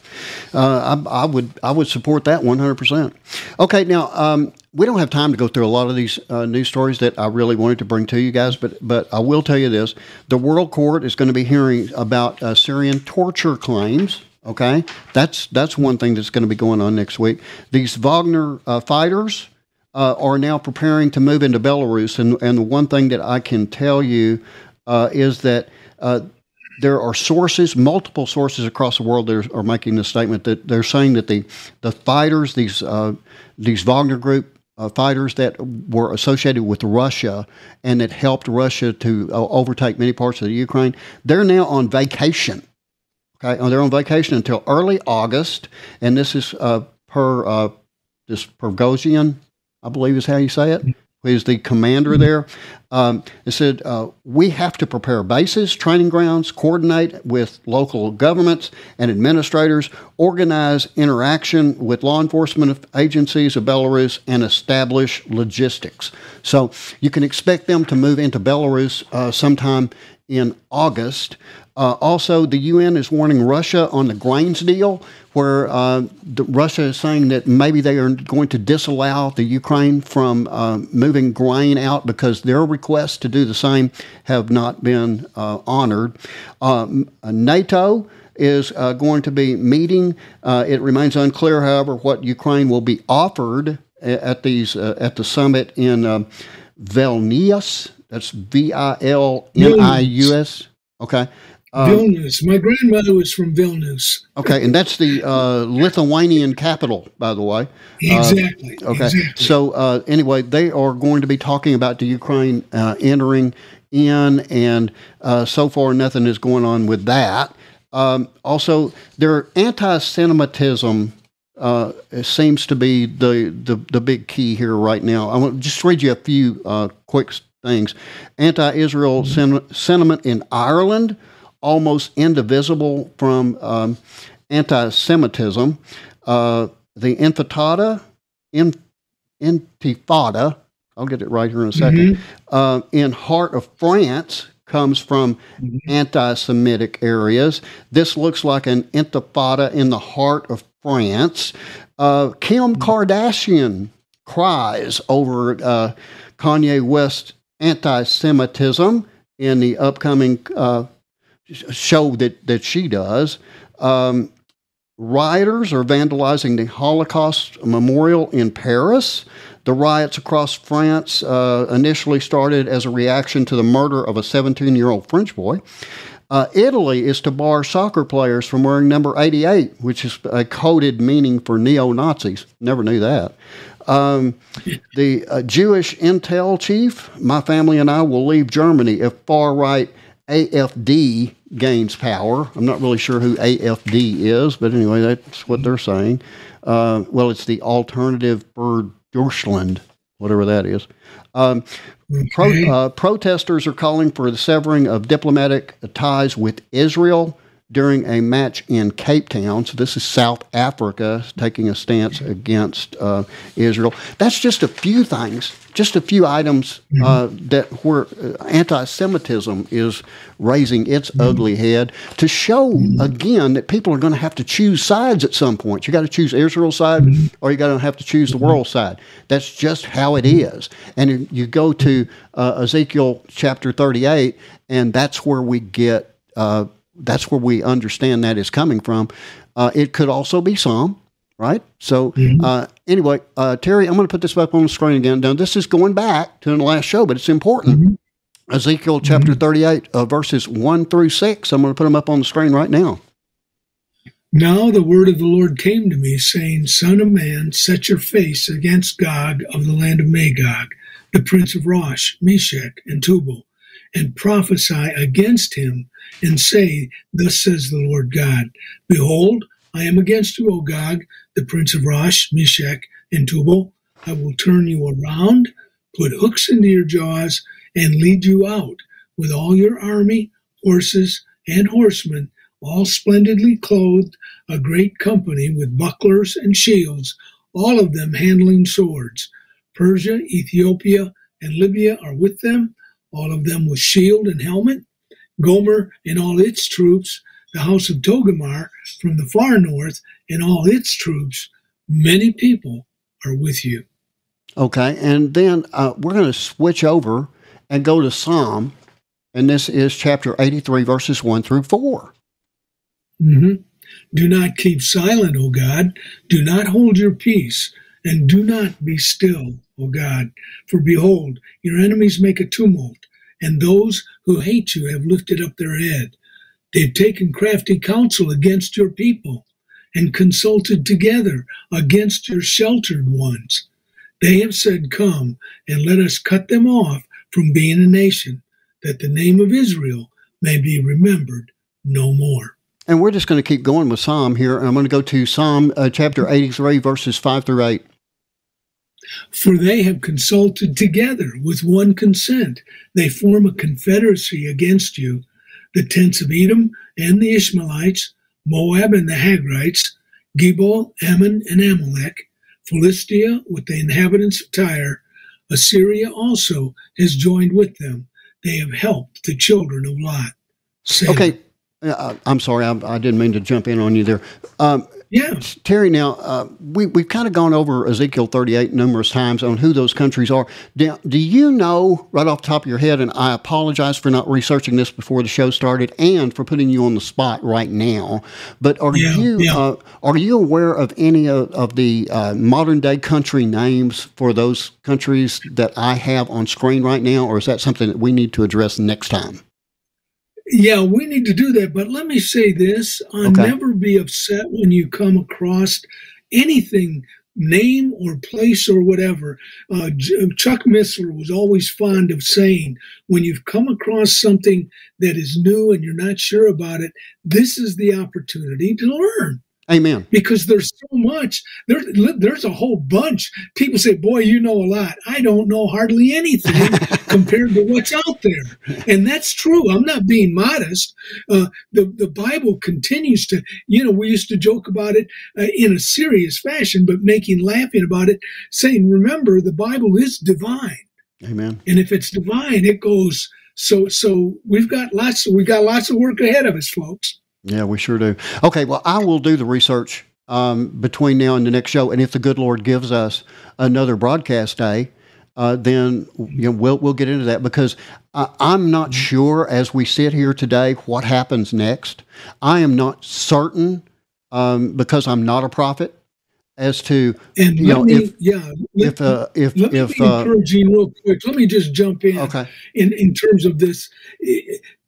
uh, I, I, would I would support that one hundred percent. Okay, now um, we don't have time to go through a lot of these uh, news stories that I really wanted to bring to you guys, but but I will tell you this: the World Court is going to be hearing about uh, Syrian torture claims. Okay, that's that's one thing that's going to be going on next week. These Wagner uh, fighters. Uh, are now preparing to move into Belarus, and and the one thing that I can tell you uh, is that there are sources, multiple sources across the world that are, making this statement that they're saying that the the fighters, these uh, these Wagner Group uh, fighters that were associated with Russia and that helped Russia to uh, overtake many parts of the Ukraine, they're now on vacation. Okay, oh, they're on vacation until early August, and this is uh, per uh, this Prigozhin, I believe is how you say it is the commander mm-hmm. there, um, it said, uh, We have to prepare bases, training grounds, coordinate with local governments and administrators, organize interaction with law enforcement agencies of Belarus, and establish logistics. So you can expect them to move into Belarus uh, sometime in August. Uh, also, the UN is warning Russia on the grains deal, where uh, the, Russia is saying that maybe they are going to disallow the Ukraine from uh, moving grain out because their requests to do the same have not been uh, honored. Um, NATO is uh, going to be meeting. Uh, it remains unclear, however, what Ukraine will be offered at these at the summit in Vilnius. That's V I L N I U S. Okay. Um, Vilnius. My grandmother was from Vilnius. okay, and that's the uh, Lithuanian capital, by the way. Exactly. Uh, okay. Exactly. So uh, anyway, they are going to be talking about the Ukraine uh, entering in, and uh, so far nothing is going on with that. Um, also, their anti-Semitism uh, seems to be the, the, the big key here right now. I want to just read you a few uh, quick things. Anti-Israel sen- sentiment in Ireland almost indivisible from um, anti-Semitism. Uh, the Intifada, in, Intifada, I'll get it right here in a 2nd Mhm. uh, in heart of France comes from anti-Semitic areas. This looks like an intifada in the heart of France. Uh, Kim Kardashian cries over uh, Kanye West anti-Semitism in the upcoming uh, show that that she does. Um, rioters are vandalizing the Holocaust memorial in Paris. The riots across France uh, initially started as a reaction to the murder of a 17 year old French boy. Uh, Italy is to bar soccer players from wearing number 88, which is a coded meaning for neo Nazis. Never knew that. Um, the uh, Jewish intel chief, my family and I will leave Germany if far right AFD gains power. I'm not really sure who AFD is, but anyway, that's what they're saying. Uh, well, it's the Alternative for Deutschland, whatever that is. Um, pro, uh, protesters are calling for the severing of diplomatic ties with Israel during a match in Cape Town. So this is South Africa taking a stance against uh, Israel. That's just a few things, just a few items uh, that where uh, anti-Semitism is raising its ugly head to show again that people are going to have to choose sides at some point. You got to choose Israel's side, or you got to have to choose the world side. That's just how it is. And you go to uh, Ezekiel chapter 38, and that's where we get. Uh, that's where we understand that is coming from. Uh, it could also be Psalm, right? So uh, anyway, uh, Terry, I'm going to put this up on the screen again. Now this is going back to the last show, but it's important. Ezekiel chapter 38, uh, verses 1 through 6. I'm going to put them up on the screen right now. Now the word of the Lord came to me, saying, Son of man, set your face against Gog of the land of Magog, the prince of Rosh, Meshech, and Tubal, and prophesy against him, and say, Thus says the Lord God, Behold, I am against you, O Gog, the prince of Rosh, Meshech, and Tubal. I will turn you around, put hooks into your jaws, and lead you out with all your army, horses, and horsemen, all splendidly clothed, a great company with bucklers and shields, all of them handling swords. Persia, Ethiopia, and Libya are with them, all of them with shield and helmet. Gomer and all its troops, the house of Togarmah from the far north and all its troops, many people are with you. Okay, and then uh, we're going to switch over and go to Psalm, and this is chapter 83, verses 1 through 4. Mm-hmm. Do not keep silent, O God. Do not hold your peace, and do not be still, O God. For behold, your enemies make a tumult, and those who hate you have lifted up their head. They've taken crafty counsel against your people, and consulted together against your sheltered ones. They have said, Come, and let us cut them off from being a nation, that the name of Israel may be remembered no more. And we're just going to keep going with Psalm here. I'm going to go to Psalm uh, chapter 83, verses 5 through 8. For they have consulted together with one consent. They form a confederacy against you, the tents of Edom and the Ishmaelites, Moab and the Hagrites, Gebal, Ammon, and Amalek, Philistia with the inhabitants of Tyre. Assyria also has joined with them. They have helped the children of Lot. Selah. Okay, uh, I'm sorry, I, I didn't mean to jump in on you there. Um, yeah, Terry. Now uh, we we've kind of gone over Ezekiel 38 numerous times on who those countries are. Do, do you know right off the top of your head? And I apologize for not researching this before the show started and for putting you on the spot right now. But are Yeah, you yeah. uh, are you aware of any of, of the uh, modern day country names for those countries that I have on screen right now, or is that something that we need to address next time? Yeah, we need to do that. But let me say this I'll Okay. never be upset when you come across anything name or place or whatever. Uh, Chuck Missler was always fond of saying, when you've come across something that is new and you're not sure about it, this is the opportunity to learn. Amen. Because there's so much. There, there's a whole bunch. People say, "Boy, you know a lot." I don't know hardly anything (laughs) compared to what's out there, and that's true. I'm not being modest. Uh, the the Bible continues to. You know, we used to joke about it uh, in a serious fashion, but making laughing about it, saying, "Remember, the Bible is divine." Amen. And if it's divine, it goes. So so we've got lots. We've got lots of work ahead of us, folks. Yeah, we sure do. Okay, well, I will do the research um, between now and the next show, and if the good Lord gives us another broadcast day, uh, then you know we'll we'll get into that because I, I'm not sure as we sit here today what happens next. I am not certain um, because I'm not a prophet as to and you know me, if yeah if uh, if let me if be uh, encouraging real quick. Let me just jump in. Okay. In in terms of this,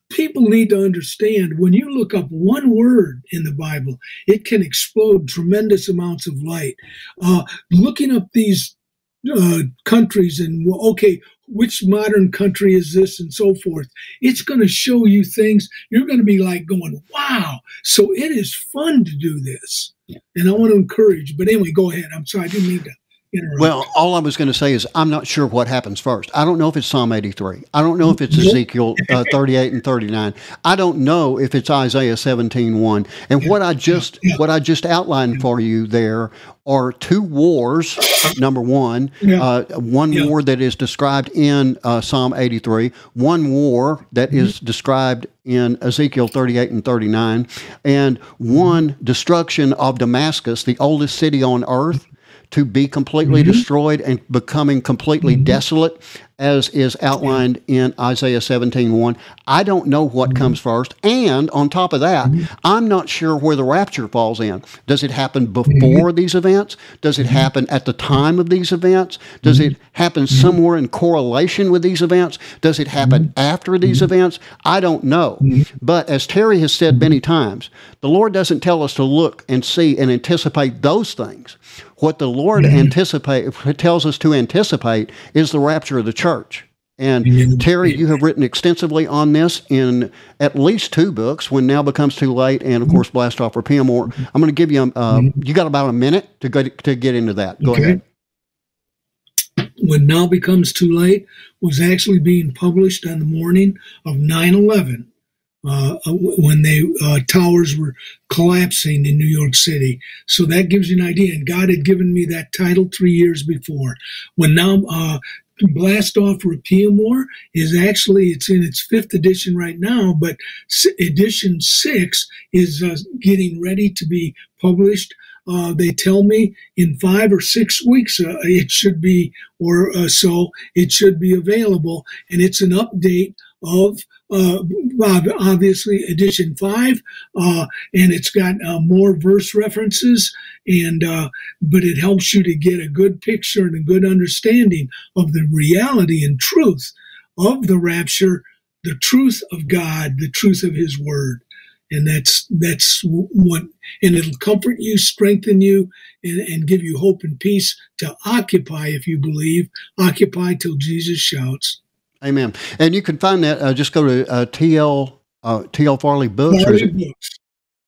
people need to understand when you look up one word in the Bible, it can explode tremendous amounts of light. Uh, looking up these uh, countries and okay, which modern country is this and so forth, it's going to show you things. You're going to be like going, wow. So it is fun to do this. And I want to encourage, but anyway, go ahead. I'm sorry, I didn't mean to. Well, all I was going to say is I'm not sure what happens first. I don't know if it's Psalm 83. I don't know if it's Ezekiel uh, (laughs) 38 and 39. I don't know if it's Isaiah 17 1. And what I just what I just outlined for you there are two wars. Number one, uh, one war that is described in uh, Psalm 83, one war that is described in Ezekiel 38 and 39, and one destruction of Damascus, the oldest city on earth to be completely mm-hmm. destroyed and becoming completely mm-hmm. desolate as is outlined in Isaiah 17:1. I don't know what comes mm-hmm. first, and on top of that, mm-hmm. I'm not sure where the rapture falls in. Does it happen mm-hmm. before these events? Does it happen at the time of these events? Does it happen somewhere in correlation with these events? Does it happen after these events? I don't know. But as Terry has said many times, the Lord doesn't tell us to look and see and anticipate those things. What the Lord anticipate tells us to anticipate is the rapture of the church. And Terry, you have written extensively on this in at least two books. When now becomes too late, and of course, blast off for PM. Or I'm going to give you. Uh, You got about a minute to go to get into that. Go Okay. ahead. when now becomes too late was actually being published on the morning of 9-11 uh, when the uh, towers were collapsing in new york city so that gives you an idea and god had given me that title three years before when now uh, blast off PM war is actually it's in its fifth edition right now but edition six is uh, getting ready to be published uh, they tell me in five or six weeks uh, it should be, or uh, so, it should be available. And it's an update of uh, ob- obviously edition five, uh, and it's got uh, more verse references, and uh, but it helps you to get a good picture and a good understanding of the reality and truth of the rapture, the truth of God, the truth of His Word. And that's that's what and it'll comfort you strengthen you and, and give you hope and peace to occupy if you believe occupy till jesus shouts Amen. And you can find that. Uh, just go to uh, TL uh, TL Farley Books. Farley books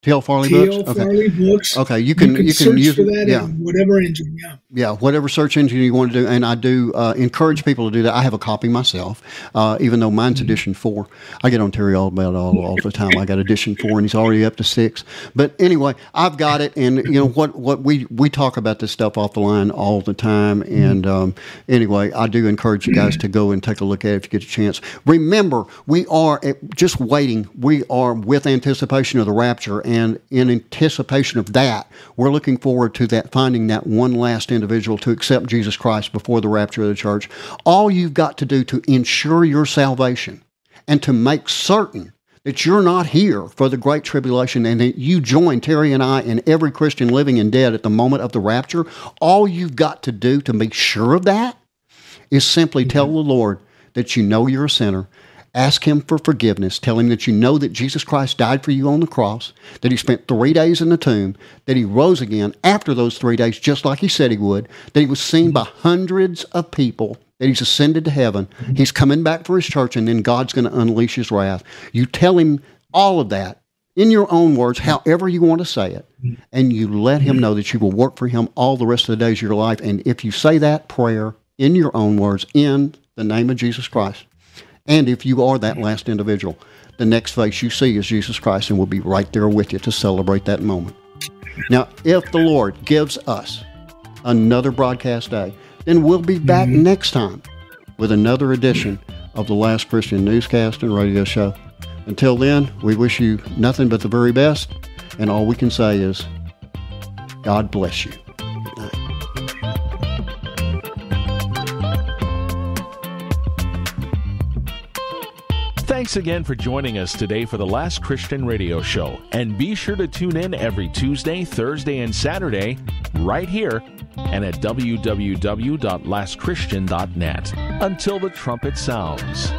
TL Farley T.L. Books? Farley books Okay. You can you can, search use for that yeah. in whatever engine yeah yeah, whatever search engine you want to do. And I do uh, encourage people to do that. I have a copy myself, uh, even though mine's Mm-hmm. edition four. I get on Terry all about all, all the time. I got edition four, and he's already up to six. But anyway, I've got it, and you know what? What we we talk about this stuff off the line all the time. Mm-hmm. And um, anyway, I do encourage you guys to go and take a look at it if you get a chance. Remember, we are just waiting. We are with anticipation of the rapture, and in anticipation of that, we're looking forward to that finding that one last individual to accept Jesus Christ before the rapture of the church. All you've got to do to ensure your salvation and to make certain that you're not here for the great tribulation and that you join Terry and I and every Christian living and dead at the moment of the rapture, all you've got to do to make sure of that is simply tell the Lord that you know you're a sinner Ask Him for forgiveness. Tell Him that you know that Jesus Christ died for you on the cross, that He spent three days in the tomb, that He rose again after those three days, just like He said He would, that He was seen by hundreds of people, that He's ascended to heaven. He's coming back for His church, and then God's going to unleash His wrath. You tell Him all of that in your own words, however you want to say it, and you let Him know that you will work for Him all the rest of the days of your life. And if you say that prayer in your own words, in the name of Jesus Christ, and if you are that last individual, the next face you see is Jesus Christ, and we'll be right there with you to celebrate that moment. Now, if the Lord gives us another broadcast day, then we'll be back mm-hmm. next time with another edition of the Last Christian Newscast and Radio Show. Until then, we wish you nothing but the very best, and all we can say is, God bless you. Thanks again for joining us today for the Last Christian Radio Show. And be sure to tune in every Tuesday, Thursday, and Saturday right here and at www.lastchristian.net. Until the trumpet sounds.